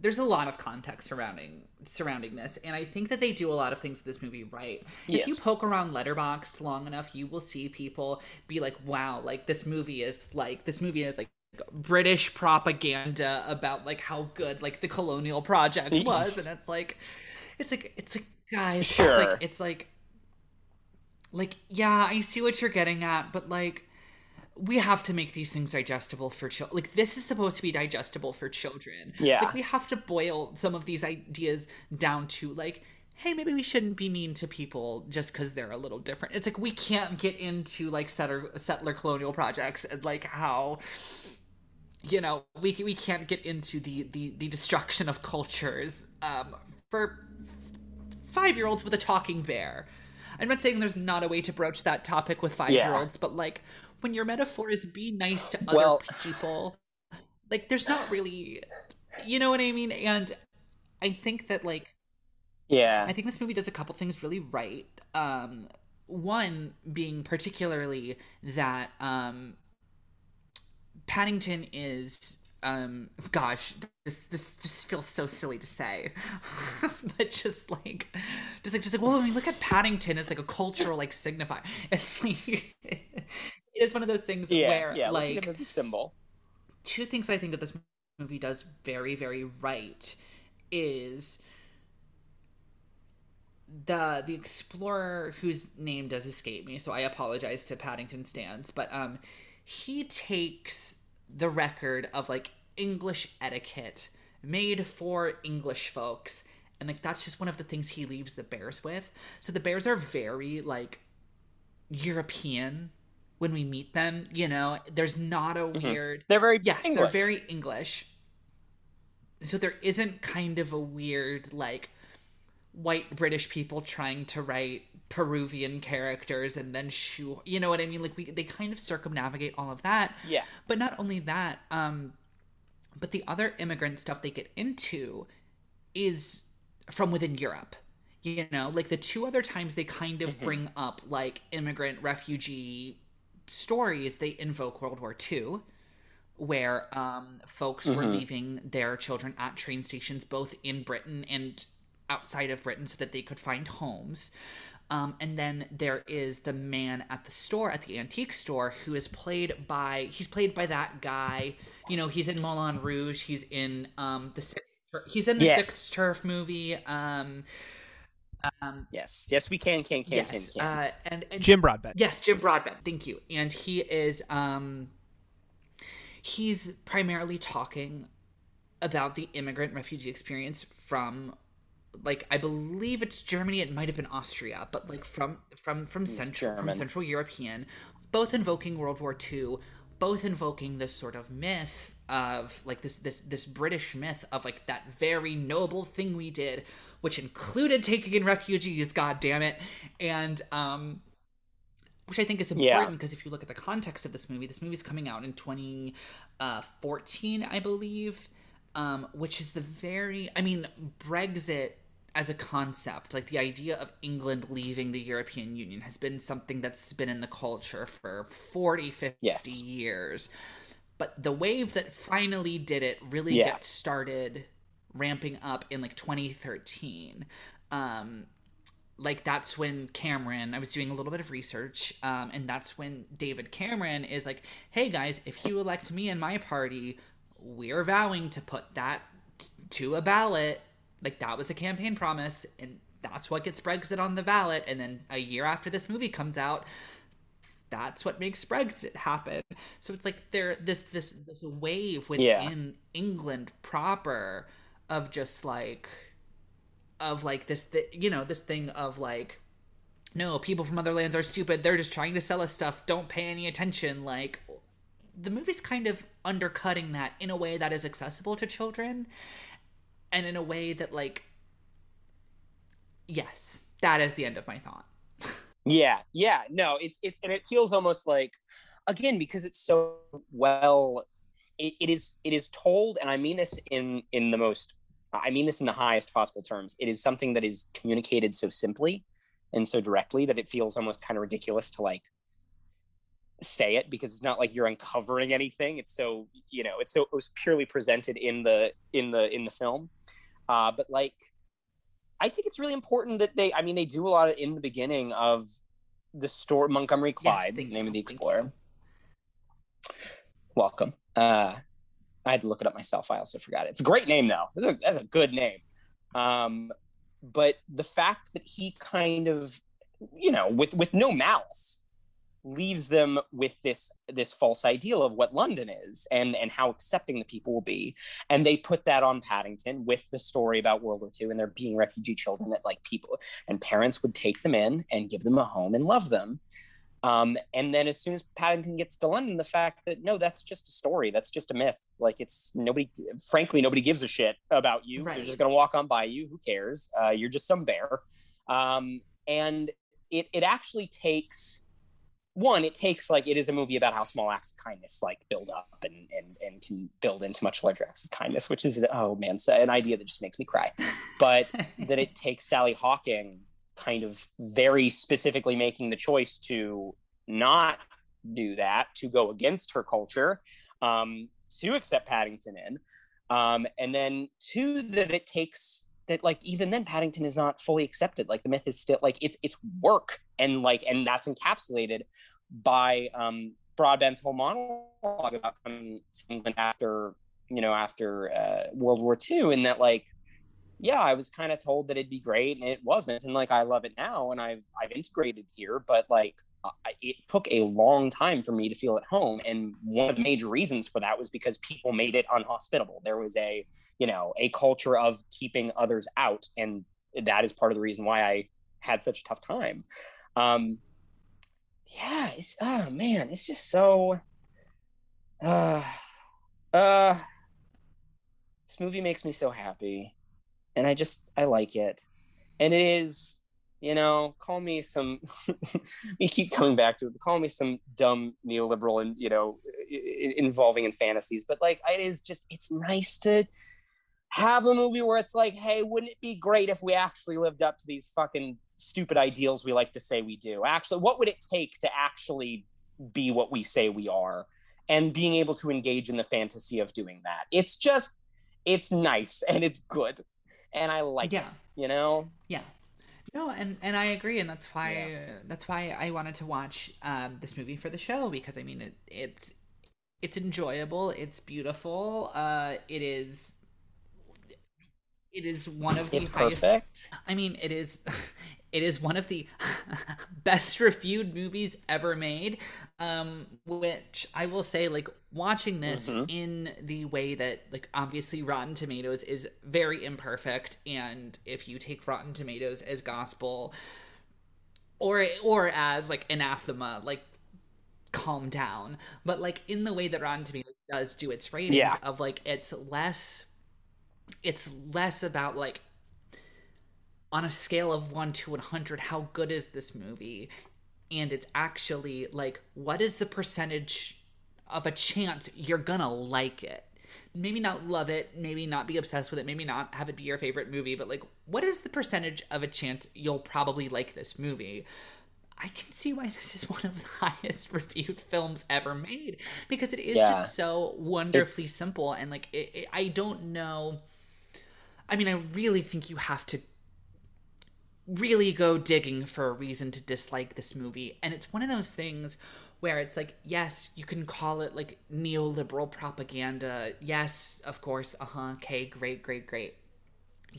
Speaker 1: there's a lot of context surrounding surrounding this, and I think that they do a lot of things in this movie right. Yes. If you poke around Letterboxd long enough, you will see people be like, "Wow, like this movie is like this movie is like." British propaganda about like how good like the colonial project was, and it's like, it's like it's like guys, sure. it's like it's like like yeah i see what you're getting at but like we have to make these things digestible for children like this is supposed to be digestible for children.
Speaker 2: Yeah.
Speaker 1: Like we have to boil some of these ideas down to like hey maybe we shouldn't be mean to people just because they're a little different. It's like we can't get into like settler settler colonial projects and like how you know we, we can't get into the, the the destruction of cultures um for five year olds with a talking bear I'm not saying there's not a way to broach that topic with five year olds, but like when your metaphor is be nice to other well, people, like there's not really, you know what I mean? And I think that like,
Speaker 2: yeah,
Speaker 1: I think this movie does a couple things really right. Um, one being particularly that um, Paddington is um gosh this this just feels so silly to say. But just like just like just like well I mean look at Paddington as like a cultural like signify it's like it is one of those things
Speaker 2: yeah,
Speaker 1: where
Speaker 2: yeah,
Speaker 1: like
Speaker 2: look as a symbol.
Speaker 1: two things I think that this movie does very very right is the the explorer whose name does escape me so I apologize to Paddington stands but um he takes the record of like English etiquette made for English folks. And like that's just one of the things he leaves the bears with. So the bears are very like European when we meet them, you know. There's not a mm-hmm. weird
Speaker 2: They're very
Speaker 1: Yes,
Speaker 2: English.
Speaker 1: they're very English. So there isn't kind of a weird like white British people trying to write Peruvian characters and then shoe you know what I mean? Like we they kind of circumnavigate all of that.
Speaker 2: Yeah.
Speaker 1: But not only that, um but the other immigrant stuff they get into is from within Europe. You know, like the two other times they kind of mm-hmm. bring up like immigrant refugee stories, they invoke World War II where um, folks mm-hmm. were leaving their children at train stations both in Britain and outside of Britain so that they could find homes. Um, and then there is the man at the store, at the antique store, who is played by he's played by that guy. You know, he's in Moulin Rouge. He's in um the six, he's in the yes. Sixth Turf movie. Um,
Speaker 2: um, yes, yes, we can, can, can, yes, can,
Speaker 1: can. Uh, and, and
Speaker 4: Jim Broadbent.
Speaker 1: Yes, Jim Broadbent. Thank you. And he is um, he's primarily talking about the immigrant refugee experience from like I believe it's Germany. It might have been Austria, but like from from from central from Central European, both invoking World War II, both invoking this sort of myth of like this this this British myth of like that very noble thing we did, which included taking in refugees. God damn it, and um, which I think is important because yeah. if you look at the context of this movie, this movie's coming out in 2014, uh, I believe. Um, which is the very, I mean, Brexit as a concept, like the idea of England leaving the European Union has been something that's been in the culture for 40, 50 yes. years. But the wave that finally did it really yeah. gets started ramping up in like 2013. Um, like that's when Cameron, I was doing a little bit of research, um, and that's when David Cameron is like, hey guys, if you elect me and my party, we're vowing to put that t- to a ballot like that was a campaign promise, and that's what gets Brexit on the ballot. And then a year after this movie comes out, that's what makes Brexit happen. So it's like there this this this wave within yeah. England proper of just like of like this th- you know this thing of like no people from other lands are stupid they're just trying to sell us stuff don't pay any attention like the movie's kind of undercutting that in a way that is accessible to children and in a way that like yes that is the end of my thought.
Speaker 2: Yeah yeah no it's it's and it feels almost like again because it's so well it, it is it is told and i mean this in in the most i mean this in the highest possible terms. It is something that is communicated so simply and so directly that it feels almost kind of ridiculous to like say it because it's not like you're uncovering anything. It's so you know it's so it was purely presented in the in the in the film. Uh but like i think it's really important that they i mean they do a lot of in the beginning of the story montgomery clyde yes, name of the explorer. Welcome. Uh i had to look it up myself. I also forgot it. It's a great name though. That's a, that's a good name. Um but the fact that he kind of you know with with no malice leaves them with this this false ideal of what London is and and how accepting the people will be. And they put that on Paddington with the story about World War II and there being refugee children that like people and parents would take them in and give them a home and love them. Um, and then as soon as Paddington gets to London the fact that no that's just a story. That's just a myth. Like it's nobody frankly nobody gives a shit about you. Right. they're just going to walk on by you. Who cares? Uh, you're just some bear. Um, and it it actually takes one, it takes like it is a movie about how small acts of kindness like build up and and and can build into much larger acts of kindness, which is oh man, an idea that just makes me cry. But that it takes Sally Hawkins kind of very specifically making the choice to not do that, to go against her culture, um, to accept Paddington in, um, and then two that it takes that like even then Paddington is not fully accepted. Like the myth is still like it's it's work and like and that's encapsulated by um, Broadbent's whole monologue about coming England after you know after uh, World War II, and that like yeah, I was kind of told that it'd be great, and it wasn't, and like I love it now, and I've I've integrated here, but like it took a long time for me to feel at home and one of the major reasons for that was because people made it unhospitable. There was a you know a culture of keeping others out and that is part of the reason why i had such a tough time. Um yeah it's oh man it's just so uh uh this movie makes me so happy and i just i like it. And it is you know, call me some. we keep coming back to it. Call me some dumb neoliberal and you know, involving in fantasies. But like, it is just. It's nice to have a movie where it's like, hey, wouldn't it be great if we actually lived up to these fucking stupid ideals we like to say we do? Actually, what would it take to actually be what we say we are? And being able to engage in the fantasy of doing that. It's just, it's nice and it's good. And I like yeah. it, you know?
Speaker 1: Yeah. No, and and I agree, and that's why yeah. that's why I wanted to watch um, this movie for the show because I mean it, it's it's enjoyable, it's beautiful, uh, it is it is one of the
Speaker 2: it's
Speaker 1: highest.
Speaker 2: Perfect.
Speaker 1: I mean, it is. It is one of the best reviewed movies ever made. Um, which I will say, like watching this mm-hmm. in the way that, like, obviously Rotten Tomatoes is very imperfect, and if you take Rotten Tomatoes as gospel, or or as like anathema, like calm down. But like in the way that Rotten Tomatoes does do its ratings yeah. of like it's less it's less about like on a scale of 1 to 100 how good is this movie? And it's actually like what is the percentage of a chance you're gonna like it? Maybe not love it maybe not be obsessed with it maybe not have it be your favorite movie but like what is the percentage of a chance you'll probably like this movie? I can see why this is one of the highest reviewed films ever made because it is yeah. just so wonderfully it's... simple and like it, it, I don't know. I mean, I really think you have to really go digging for a reason to dislike this movie. And it's one of those things where it's like, yes, you can call it like neoliberal propaganda. Yes, of course. Uh huh. Okay, great, great, great.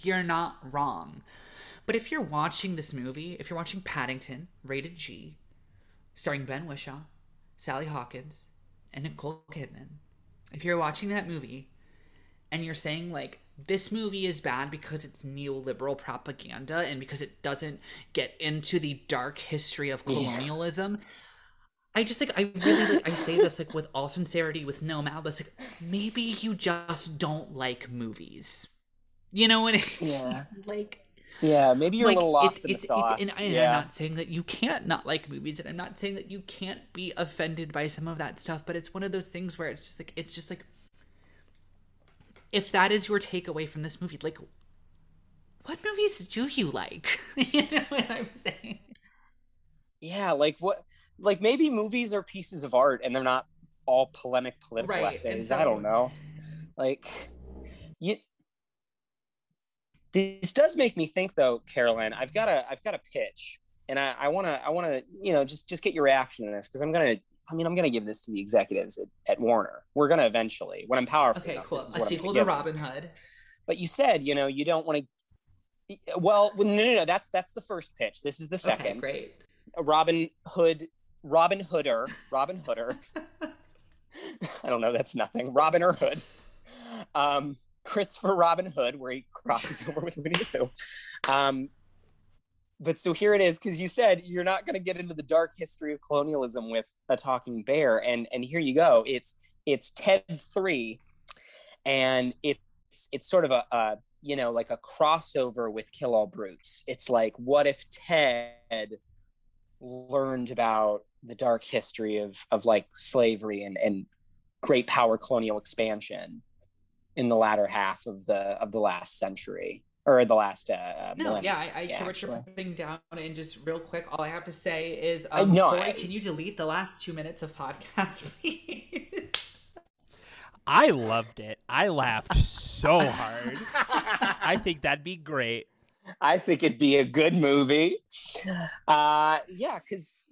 Speaker 1: You're not wrong. But if you're watching this movie, if you're watching Paddington, rated G, starring Ben Whishaw, Sally Hawkins, and Nicole Kidman, if you're watching that movie and you're saying, like, this movie is bad because it's neoliberal propaganda and because it doesn't get into the dark history of colonialism. Yeah. I just like I really like I say this like with all sincerity, with no malice. Like maybe you just don't like movies. You know what I
Speaker 2: mean? Yeah.
Speaker 1: like
Speaker 2: yeah, maybe you're like, a little lost it's, in the sauce.
Speaker 1: And, and yeah. I'm not saying that you can't not like movies, and I'm not saying that you can't be offended by some of that stuff. But it's one of those things where it's just like it's just like if that is your takeaway from this movie, like, what movies do you like? you know what I'm saying?
Speaker 2: Yeah, like what? Like maybe movies are pieces of art and they're not all polemic political right. essays. So, I don't know. Like, you. This does make me think, though, Caroline. I've got a, I've got a pitch, and I, I wanna, I wanna, you know, just, just get your reaction to this because I'm gonna I mean, I'm going to give this to the executives at, at Warner. We're going to eventually, when I'm powerful.
Speaker 1: Okay,
Speaker 2: enough,
Speaker 1: cool. A sequel to Robin Hood.
Speaker 2: But you said, you know, you don't want to. Well, no, no, no. That's that's the first pitch. This is the second.
Speaker 1: Okay, great.
Speaker 2: Robin Hood, Robin Hooder, Robin Hooder. I don't know. That's nothing. Robin or Hood. Um, Christopher Robin Hood, where he crosses over with Winnie the Pooh. Um, but so here it is because you said you're not going to get into the dark history of colonialism with a talking bear and and here you go it's it's ted 3 and it's it's sort of a, a you know like a crossover with kill all brutes. It's like what if ted learned about the dark history of of like slavery and and great power colonial expansion in the latter half of the of the last century or the last uh,
Speaker 1: no millennium. yeah i, I yeah, hear what you're putting down and just real quick all i have to say is um, no, Corey, I, can you delete the last two minutes of podcast please
Speaker 4: I loved it. I laughed so hard. I think that'd be great.
Speaker 2: I think it'd be a good movie. Uh, yeah, because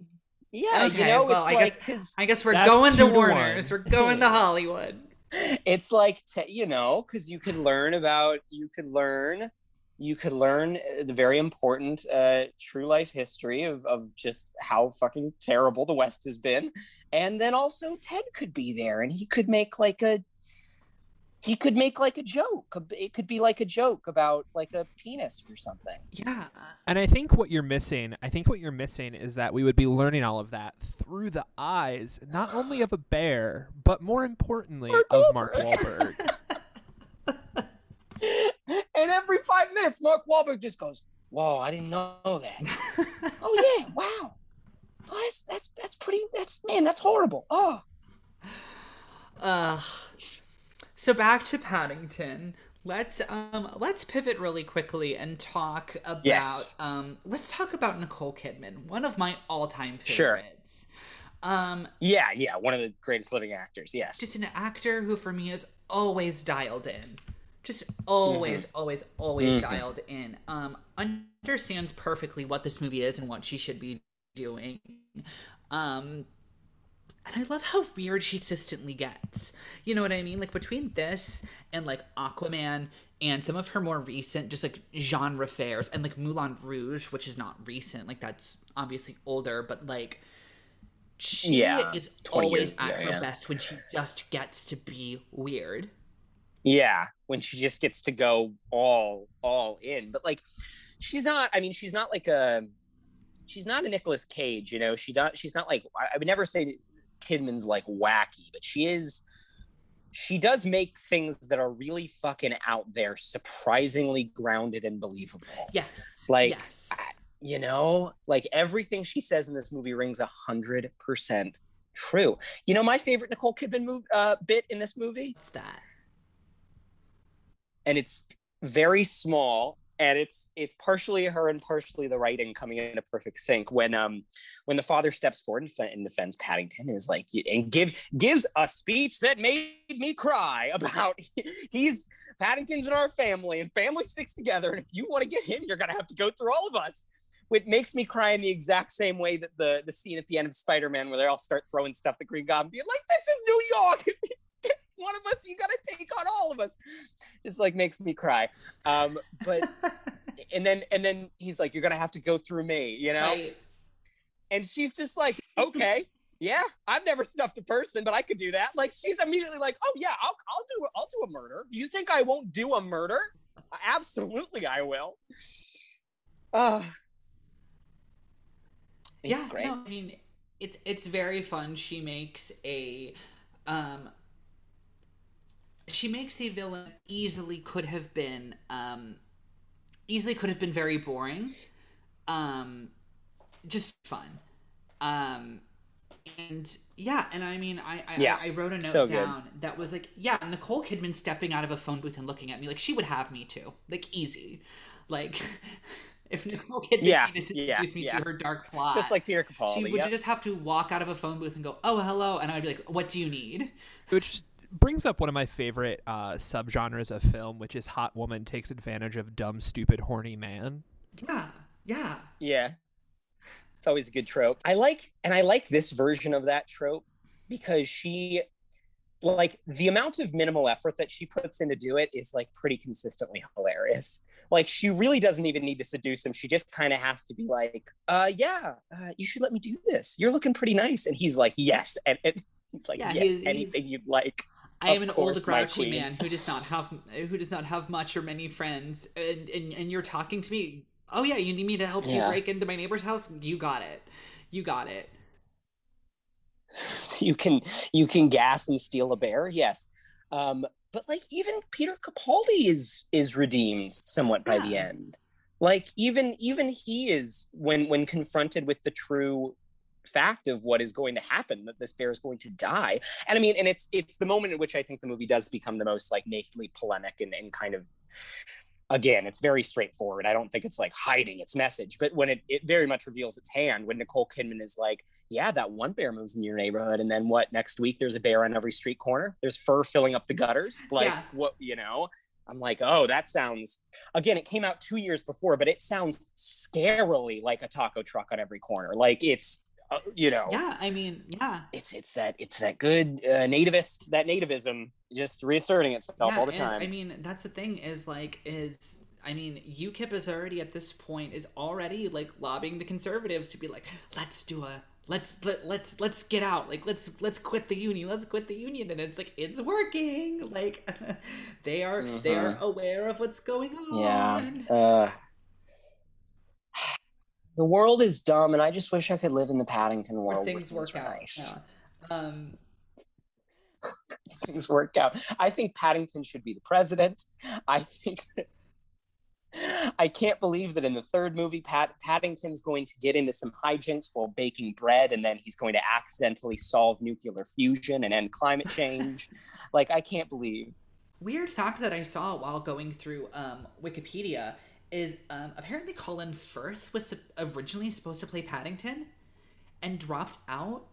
Speaker 2: yeah,
Speaker 1: Okay,
Speaker 2: you know,
Speaker 1: well,
Speaker 2: it's
Speaker 1: I
Speaker 2: like
Speaker 1: guess-
Speaker 2: because
Speaker 1: I guess we're going to
Speaker 4: two to
Speaker 1: Warner's. We're going to Hollywood.
Speaker 2: it's like te- you know because you can learn about you could learn you could learn uh, the very important uh, true life history of, of just how fucking terrible the west has been and then also ted could be there and he could make like a he could make like a joke it could be like a joke about like a penis or something
Speaker 1: Yeah.
Speaker 4: And I think what you're missing, I think what you're missing is that we would be learning all of that through the eyes, not only of a bear, but more importantly,
Speaker 2: Mark
Speaker 4: of Mark Wahlberg.
Speaker 2: and every five minutes mark Wahlberg just goes whoa i didn't know that oh yeah wow oh, that's that's that's pretty that's man that's horrible oh
Speaker 1: Uh, so back to Paddington. Let's um let's pivot really quickly and talk about
Speaker 2: Yes.
Speaker 1: um let's talk about Nicole Kidman, one of my all-time favorites.
Speaker 2: Sure.
Speaker 1: favorites. Um
Speaker 2: Yeah, yeah, one of the greatest living actors. Yes.
Speaker 1: just an actor who for me is always dialed in just always always always
Speaker 2: Mhm.
Speaker 1: dialed in um understands perfectly what this movie is and what she should be doing um and I love how weird she consistently gets. You know what I mean? Like between this and like Aquaman and some of her more recent just like genre fairs and like Moulin Rouge, which is not recent, like that's obviously older, but like she
Speaker 2: Yeah,
Speaker 1: is always
Speaker 2: years
Speaker 1: at
Speaker 2: ago,
Speaker 1: her
Speaker 2: yeah.
Speaker 1: best when she just gets to be weird.
Speaker 2: Yeah, when she just gets to go all all in. But like she's not I mean, she's not like a she's not a Nicolas Cage, you know. She does she's not like I, I would never say Kidman's like wacky, but she is she does make things that are really fucking out there surprisingly grounded and believable.
Speaker 1: Yes.
Speaker 2: Like,
Speaker 1: yes.
Speaker 2: you know like everything she says in this movie rings a hundred percent true you know my favorite nicole kidman move, uh, bit in this movie
Speaker 1: What's that?
Speaker 2: And it's very small and it's it's partially her and partially the writing coming in a perfect sync when um when the father steps forward and, defends paddington is like and give gives a speech that made me cry about he's paddington's in our family and family sticks together and if you want to get him you're gonna have to go through all of us which makes me cry in the exact same way that the the scene at the end of spider-man where they all start throwing stuff at green goblin being like this is new york one of us you gotta take on all of us. Just like makes me cry. Um but and then and then he's like you're gonna have to go through me you know?
Speaker 1: Right.
Speaker 2: and she's just like okay. Yeah i've never stuffed a person but i could do that. Like she's immediately like oh yeah i'll, I'll do i'll do a murder. You think i won't do a murder? Absolutely i will. Uh it's
Speaker 1: yeah,
Speaker 2: great.
Speaker 1: No, I mean it's it's very fun. She makes a um she makes a villain easily could have been um easily could have been very boring. Um just fun. Um and yeah, and I mean I I,
Speaker 2: Yeah,
Speaker 1: I wrote a note
Speaker 2: so good.
Speaker 1: down that was like, yeah, Nicole Kidman stepping out of a phone booth and looking at me like she would have me too. Like easy. Like if Nicole Kidman
Speaker 2: Yeah,
Speaker 1: needed to
Speaker 2: yeah,
Speaker 1: introduce me
Speaker 2: yeah.
Speaker 1: to her dark plot.
Speaker 2: just like peter
Speaker 1: She
Speaker 2: capaldi
Speaker 1: would
Speaker 2: yep.
Speaker 1: just have to walk out of a phone booth and go, "Oh, hello," and I'd be like, "What do you need?"
Speaker 4: Which brings up one of my favorite uh, subgenres of film, which is hot woman takes advantage of dumb, stupid, horny man.
Speaker 1: Yeah, yeah,
Speaker 2: Yeah. It's always a good trope. I like and I like this version of that trope because she like the amount of minimal effort that she puts in to do it is like pretty consistently hilarious. Like she really doesn't even need to seduce him. She just kind of has to be like, uh yeah, uh, you should let me do this. You're looking pretty nice. And he's like, yes. And, and he's like,
Speaker 1: Yeah,
Speaker 2: yes,
Speaker 1: he's- he's-
Speaker 2: anything you'd like.
Speaker 1: I am an old grouchy man who does not have who does not have much or many friends, and and, and you're talking to me. Oh yeah, you need me to help you break into my neighbor's house. You got it. You got it.
Speaker 2: so you can you can gas and steal a bear yes um but like even peter capaldi is is redeemed somewhat by the end like even even he is when when confronted with the true fact of what is going to happen that this bear is going to die and i mean and it's it's the moment in which i think the movie does become the most like nakedly polemic and, and kind of again, it's very straightforward. I don't think it's like hiding its message, but when it, it very much reveals its hand, when Nicole Kidman is like, yeah, that one bear moves in your neighborhood. And then what next week there's a bear on every street corner. There's fur filling up the gutters. Like yeah. what, you know, I'm like, oh, that sounds again, it came out two years before, but it sounds scarily like a taco truck on every corner. Like it's uh, you know
Speaker 1: yeah i mean yeah.
Speaker 2: it's it's that it's that good uh, nativist that nativism just reasserting itself yeah, all the time
Speaker 1: i mean that's the thing is like is I mean, UKIP is already at this point is already like lobbying the conservatives to be like, let's do a let's let, let's let's get out. Like let's let's quit the union. Let's quit the union. And it's like it's working. Like they are mm-hmm. they are aware of what's going
Speaker 2: on. yeah uh the world is dumb, and I just wish I could live in the Paddington world.
Speaker 1: Where things work out. Nice. Yeah. Um,
Speaker 2: things work out. I think Paddington should be the president. I think. I can't believe that in the third movie, Pat Paddington's going to get into some hijinks while baking bread, and then he's going to accidentally solve nuclear fusion and end climate change. like, I can't believe.
Speaker 1: Weird fact that I saw while going through um, Wikipedia is um, apparently Colin Firth was originally supposed to play Paddington and dropped out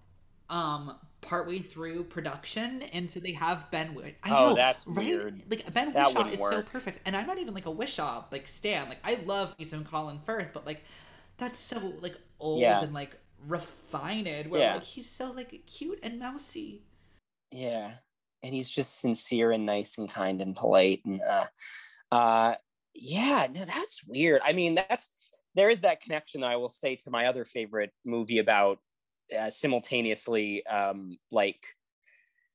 Speaker 1: um partway through production and so they have Ben Wish.
Speaker 2: I oh, know, that's right? weird.
Speaker 1: Like Ben that Whishaw is work. so perfect. And I'm not even like a Whishaw like Stan. Like I love me some Colin Firth, but like that's so like old yeah. and like refined where yeah. like he's so like cute and mousy.
Speaker 2: Yeah. And he's just sincere and nice and kind and polite and uh uh yeah, no, that's weird. I mean, that's there is that connection that I will say to my other favorite movie about uh, simultaneously um, like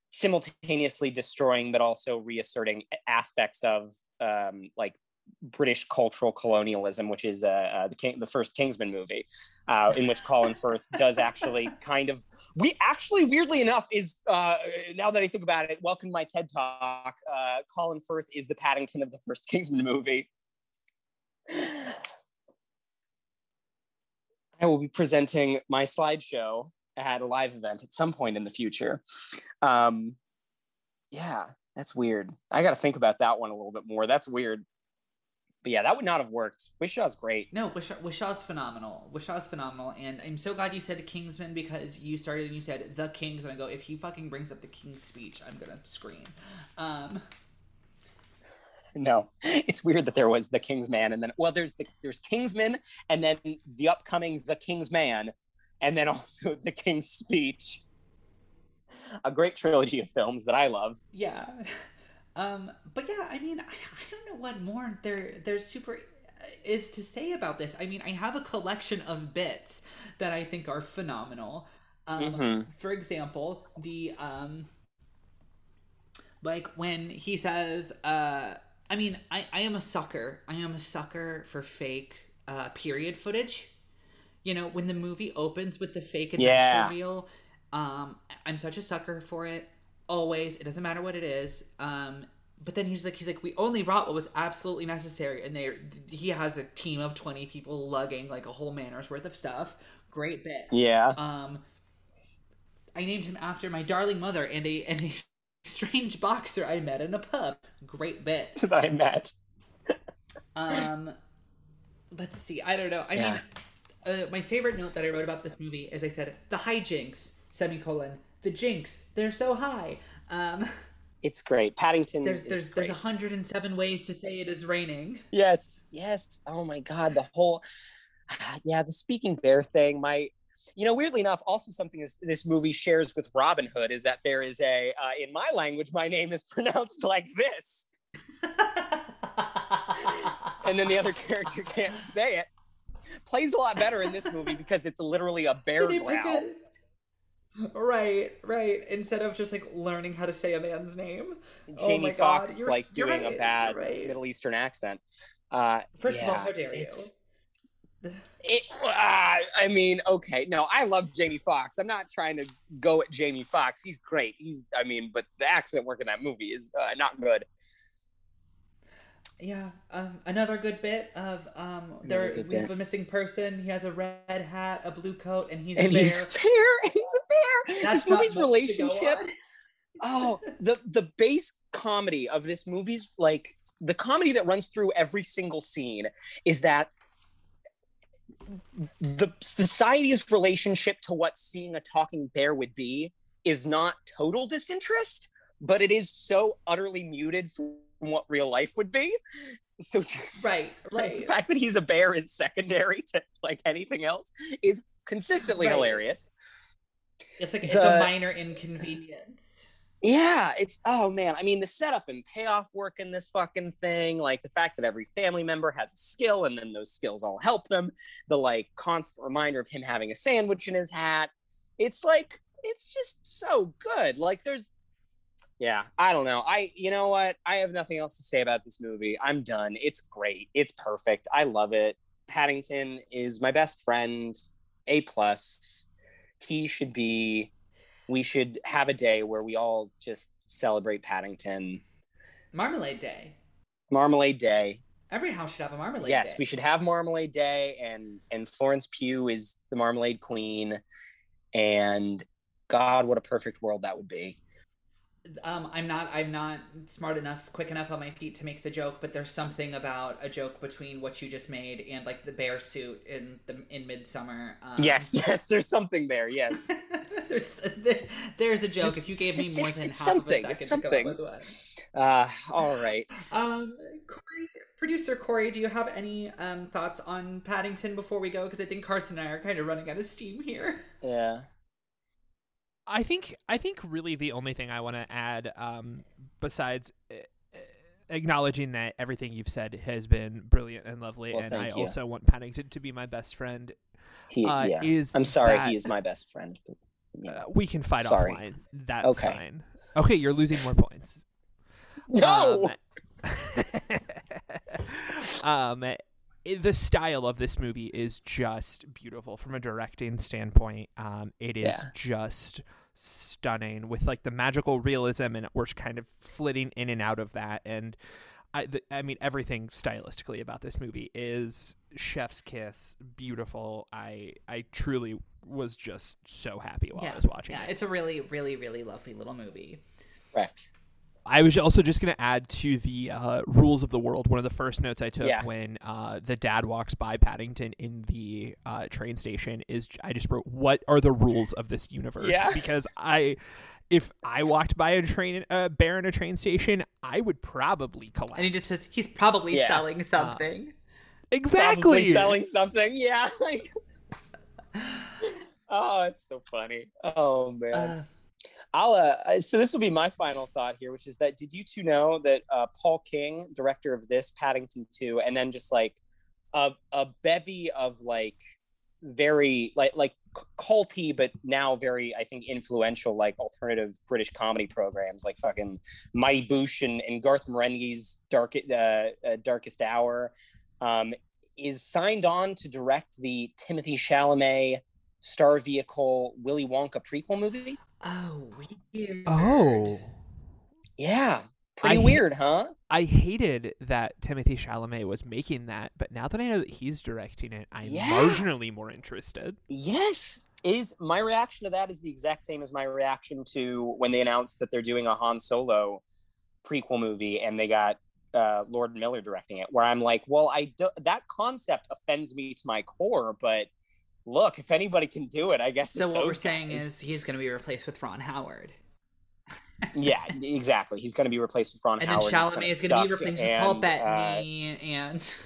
Speaker 2: simultaneously destroying but also reasserting aspects of um, like British cultural colonialism, which is uh, uh, the King, the first Kingsman movie, uh, in which Colin Firth does actually kind of we actually weirdly enough is uh, now that I think about it, welcome to my TED talk. Uh, Colin Firth is the Paddington of the first Kingsman movie. I will be presenting my slideshow at a live event at some point in the future. Um, yeah, that's weird. I got to think about that one a little bit more. That's weird. But yeah, that would not have worked. Whishaw's great.
Speaker 1: No, Whishaw, Whishaw's phenomenal. Whishaw's phenomenal, and I'm so glad you said Kingsman because you started and you said the Kings, and I go, if he fucking brings up the King's speech, I'm gonna scream. Um,
Speaker 2: no, it's weird that there was the Kingsman, and then well, there's the there's Kingsman, and then the upcoming The Kingsman, and then also the King's Speech. A great trilogy of films that I love.
Speaker 1: Yeah. Um, but yeah, I mean, I, I don't know what more there there's super uh, is to say about this. I mean, I have a collection of bits that I think are phenomenal. Um, mm-hmm. For example, the um, like when he says, uh, I mean, I, I am a sucker. I am a sucker for fake uh, period footage. You know, when the movie opens with the fake adventure yeah. reel, um, I'm such a sucker for it always. It doesn't matter what it is. Um, but then he's like, he's like, we only brought what was absolutely necessary, and they he has a team of twenty people lugging like a whole manor's worth of stuff. Great bit.
Speaker 2: Yeah.
Speaker 1: Um, I named him after my darling mother and a and a strange boxer I met in a pub. Great bit.
Speaker 2: that I met.
Speaker 1: um, let's see. I don't know. I yeah. mean, uh, my favorite note that I wrote about this movie is I said the hijinks semicolon the jinx. They're so high. Um,
Speaker 2: it's great. Paddington.
Speaker 1: There's there's great. there's 107 ways to say it is raining.
Speaker 2: Yes, yes. Oh my god, the whole yeah, the speaking bear thing. My you know, weirdly enough, also something this, this movie shares with Robin Hood is that there is a, uh, in my language, my name is pronounced like this. and then the other character can't say it. Plays a lot better in this movie because it's literally a bear growl.
Speaker 1: Right, right. Instead of just like learning how to say a man's name.
Speaker 2: Oh Jamie oh Foxx like doing right, a bad right. Middle Eastern accent. Uh,
Speaker 1: First yeah, of all, how dare you?
Speaker 2: It, uh, I mean, okay, no, I love Jamie Foxx. I'm not trying to go at Jamie Foxx. He's great. He's, I mean, but the accent work in that movie is uh, not good
Speaker 1: yeah um, another good bit of um there we bit. have a missing person. He has a red hat a blue coat and he's
Speaker 2: and
Speaker 1: a bear.
Speaker 2: he's a bear he's a bear. That's this movie's relationship oh the the base comedy of this movie's like the comedy that runs through every single scene is that the society's relationship to what seeing a talking bear would be is not total disinterest, but it is so utterly muted from what real life would be. So just,
Speaker 1: right, right.
Speaker 2: the fact that he's a bear is secondary to like anything else is consistently right. hilarious.
Speaker 1: It's like the, it's a minor inconvenience.
Speaker 2: Yeah, it's oh man. I mean, the setup and payoff work in this fucking thing, like the fact that every family member has a skill and then those skills all help them, the like constant reminder of him having a sandwich in his hat. It's like it's just so good. Like there's yeah, I don't know. I you know what? I have nothing else to say about this movie. I'm done. It's great. It's perfect. I love it. Paddington is my best friend. A plus. He should be we should have a day where we all just celebrate Paddington.
Speaker 1: Marmalade Day.
Speaker 2: Marmalade Day.
Speaker 1: Every house should have a marmalade
Speaker 2: yes,
Speaker 1: day.
Speaker 2: we should have Marmalade Day and and Florence Pugh is the Marmalade Queen. And God, what a perfect world that would be
Speaker 1: um, I'm not I'm not smart enough, quick enough on my feet to make the joke, but there's something about a joke between what you just made and like the bear suit in the in Midsommar.
Speaker 2: Um, yes, yes, there's something there. Yes,
Speaker 1: there's, there's there's a joke. Just, if you gave me more than half something. of a second to come up with one.
Speaker 2: Uh, all right.
Speaker 1: Um, Corey, producer Corey, do you have any um thoughts on Paddington before we go? Because I think Carson and I are kind of running out of steam here.
Speaker 2: Yeah.
Speaker 4: I think I think really the only thing I want to add, um, besides uh, acknowledging that everything you've said has been brilliant and lovely, well, and I you. also want Paddington to be my best friend.
Speaker 2: He, uh, yeah. is I'm sorry, that, he is my best friend.
Speaker 4: Yeah. uh, we can fight sorry. offline. That's okay. fine. Okay, you're losing more points.
Speaker 2: No.
Speaker 4: Um, um the style of this movie is just beautiful from a directing standpoint. Um, it is yeah. just stunning with like the magical realism, and we're kind of flitting in and out of that. And I, the, I mean, everything stylistically about this movie is chef's kiss, beautiful. I, I truly was just so happy while
Speaker 1: yeah.
Speaker 4: I was watching.
Speaker 1: Yeah,
Speaker 4: it.
Speaker 1: it's a really, really, really lovely little movie.
Speaker 2: Correct.
Speaker 4: I was also just going to add to the uh, rules of the world. One of the first notes I took yeah. when uh, the dad walks by Paddington in the uh, train station is I just wrote, "What are the rules of this universe?"
Speaker 2: Yeah.
Speaker 4: Because I, if I walked by a train, a bear in a train station, I would probably collapse.
Speaker 1: And he just says he's probably yeah. selling something.
Speaker 4: exactly,
Speaker 2: probably selling something. Yeah. Like, oh, it's so funny. Oh man. I'll, uh, so this will be my final thought here, which is that did you two know that uh, Paul King, director of this Paddington 2, and then just like a, a bevy of like very like like culty but now very I think influential like alternative British comedy programs like fucking Mighty Boosh and, and Garth Marenghi's Dark uh, uh, Darkest Hour um, is signed on to direct the Timothy Chalamet star vehicle Willy Wonka prequel movie.
Speaker 1: Oh, weird.
Speaker 4: Oh.
Speaker 2: Yeah. Pretty I weird, huh?
Speaker 4: I hated that Timothy Chalamet was making that, but now that I know that he's directing it, I'm yeah. marginally more interested.
Speaker 2: Yes. Is my reaction to that is the exact same as my reaction to when they announced that they're doing a Han Solo prequel movie and they got uh, Lord Miller directing it, where I'm like, well, I do- that concept offends me to my core, but look, if anybody can do it, I guess.
Speaker 1: So what we're guys. saying is he's going to be replaced with Ron Howard.
Speaker 2: yeah, exactly. He's going to be replaced with Ron
Speaker 1: and
Speaker 2: Howard.
Speaker 1: And then Chalamet is going to be replaced and, with Paul Bettany, uh, and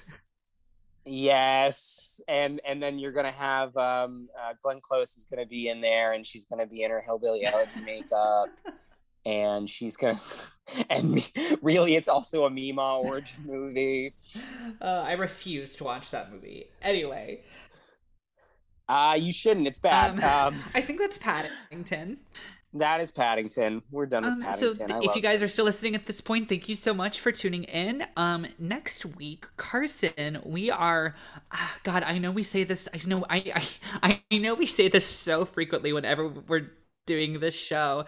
Speaker 2: yes, and and then you're going to have um, uh, Glenn Close is going to be in there, and she's going to be in her hillbilly elegy makeup. and she's gonna and really it's also a mima origin movie
Speaker 1: uh, i refuse to watch that movie anyway
Speaker 2: uh, you shouldn't. It's bad. Um, um,
Speaker 1: I think that's Paddington.
Speaker 2: That is Paddington. We're done with um, Paddington. So,
Speaker 1: th- if you guys are still listening at this point, thank you so much for tuning in. Um, next week, Carson, we are. Uh, God, I know we say this. I know. I, I I know we say this so frequently whenever we're doing this show.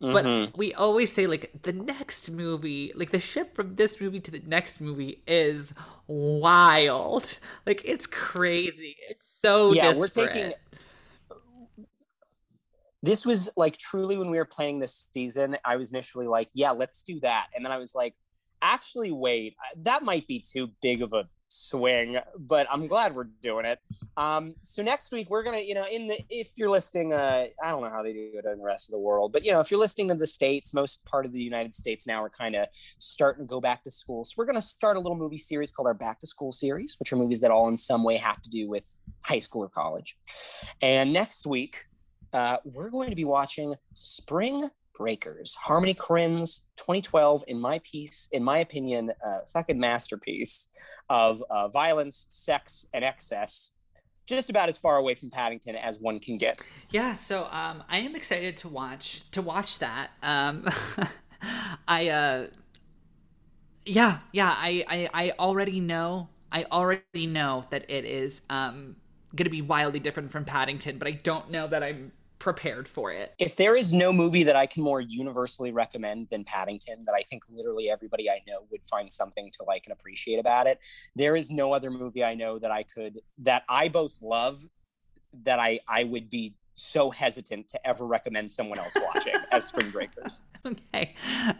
Speaker 1: But mm-hmm. we always say like the next movie, like the ship from this movie to the next movie is wild. Like it's crazy. It's so yeah. Disparate. We're taking.
Speaker 2: This was like truly when we were playing this season. I was initially like, "Yeah, let's do that," and then I was like, actually, wait, that might be too big of a swing, but I'm glad we're doing it. Um, so next week we're gonna, you know, in the if you're listening, uh, I don't know how they do it in the rest of the world, but you know, if you're listening to the states, most part of the United States now are kind of starting to go back to school. So we're gonna start a little movie series called our Back to School series, which are movies that all in some way have to do with high school or college. And next week, uh, we're going to be watching Spring Breakers. Harmony Korine's 2012, in my piece, in my opinion, uh, fucking masterpiece of uh, violence, sex, and excess. Just about as far away from Paddington as one can get.
Speaker 1: Yeah, so um, I am excited to watch to watch that. Um, I uh, yeah, yeah, I, I I already know I already know that it is um going to be wildly different from Paddington, but I don't know that I'm prepared for it.
Speaker 2: If there is no movie that I can more universally recommend than Paddington, that I think literally everybody I know would find something to like and appreciate about it, there is no other movie I know that I could that I both love that I I would be so hesitant to ever recommend someone else watching as Spring Breakers.
Speaker 1: Okay.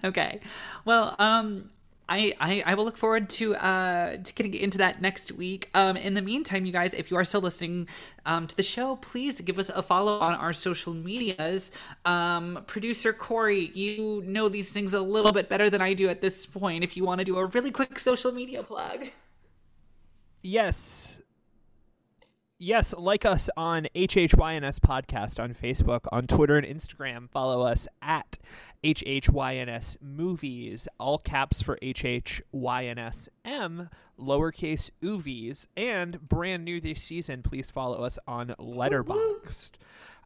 Speaker 1: Okay. Well, um I, I, I will look forward to uh to getting into that next week. Um, in the meantime, you guys, if you are still listening um, to the show, please give us a follow on our social medias. Um, Producer Corey, you know these things a little bit better than I do at this point. If you want to do a really quick social media plug.
Speaker 4: Yes, yes, like us on HHYNS Podcast on Facebook, on Twitter and Instagram. Follow us at HHYNS Movies, all caps for HHYNSM, lowercase UVs, and brand new this season, please follow us on Letterboxd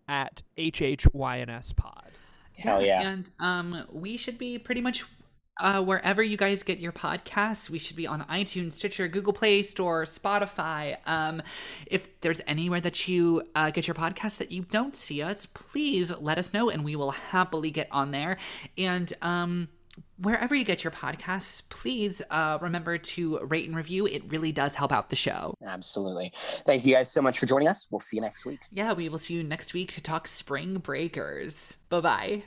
Speaker 4: at HHYNS Pod.
Speaker 2: Hell yeah.
Speaker 1: And um, we should be pretty much uh, wherever you guys get your podcasts. We should be on iTunes, Stitcher, Google Play Store, Spotify. Um, if there's anywhere that you uh, get your podcasts that you don't see us, please let us know and we will happily get on there. And um, wherever you get your podcasts, please uh, remember to rate and review. It really does help out the show.
Speaker 2: Absolutely. Thank you guys so much for joining us. We'll see you next week.
Speaker 1: Yeah, we will see you next week to talk Spring Breakers. Bye bye.